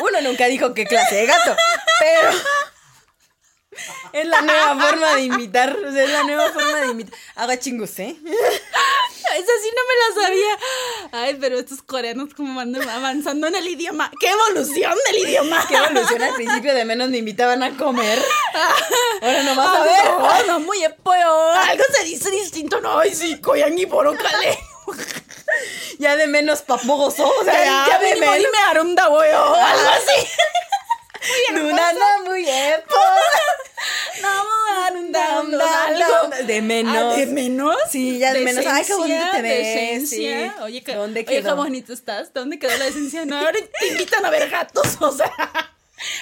Uno nunca dijo qué clase de gato, pero es la nueva forma de invitar, o sea, es la nueva forma de invitar. Haga chingus, ¿eh? Esa sí no me la sabía. Ay, pero estos coreanos como van avanzando en el idioma. ¡Qué evolución del idioma! Qué evolución al principio de menos me invitaban a comer. Ahora no vas a A ver. ver, Ah, no, muy epoyo. Algo se dice distinto, no, ay, sí, koyangi borocale. Ya de menos papogoso, o sea, Ya, ya de menos. dime arunda. Algo así. Muy Dam, dam, algo. dam. De menos. Ah, ¿De menos? Sí, ya de menos. Ay, qué bonito te ves. Sí. Oye, que, ¿Dónde oye, qué quedó? bonito estás. ¿Dónde quedó la decencia? No, ahora te invitan a ver gatos, o sea.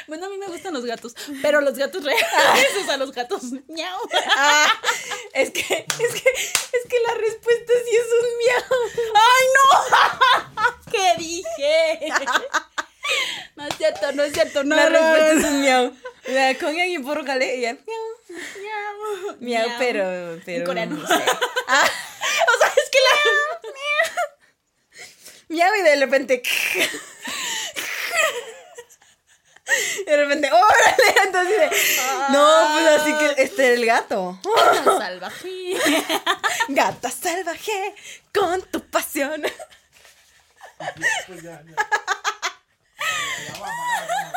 Bueno, a mí me gustan los gatos, pero los gatos reales, o sea, los gatos ñau. Ah, es que, es que, es que la respuesta sí es un miau. ¡Ay, no! ¿Qué dije? No es cierto, no es cierto, no. La respuesta es un miau. La con y por cale, ella, miau. Miau. Miau, Miau. pero, pero. En coreano. no sé. O sea, es que la. Miau y de repente. De repente, órale, entonces de, no, pues así que este es el gato. Salvaje. Gata salvaje con tu pasión. Pues ya, ya. la vamos a dar.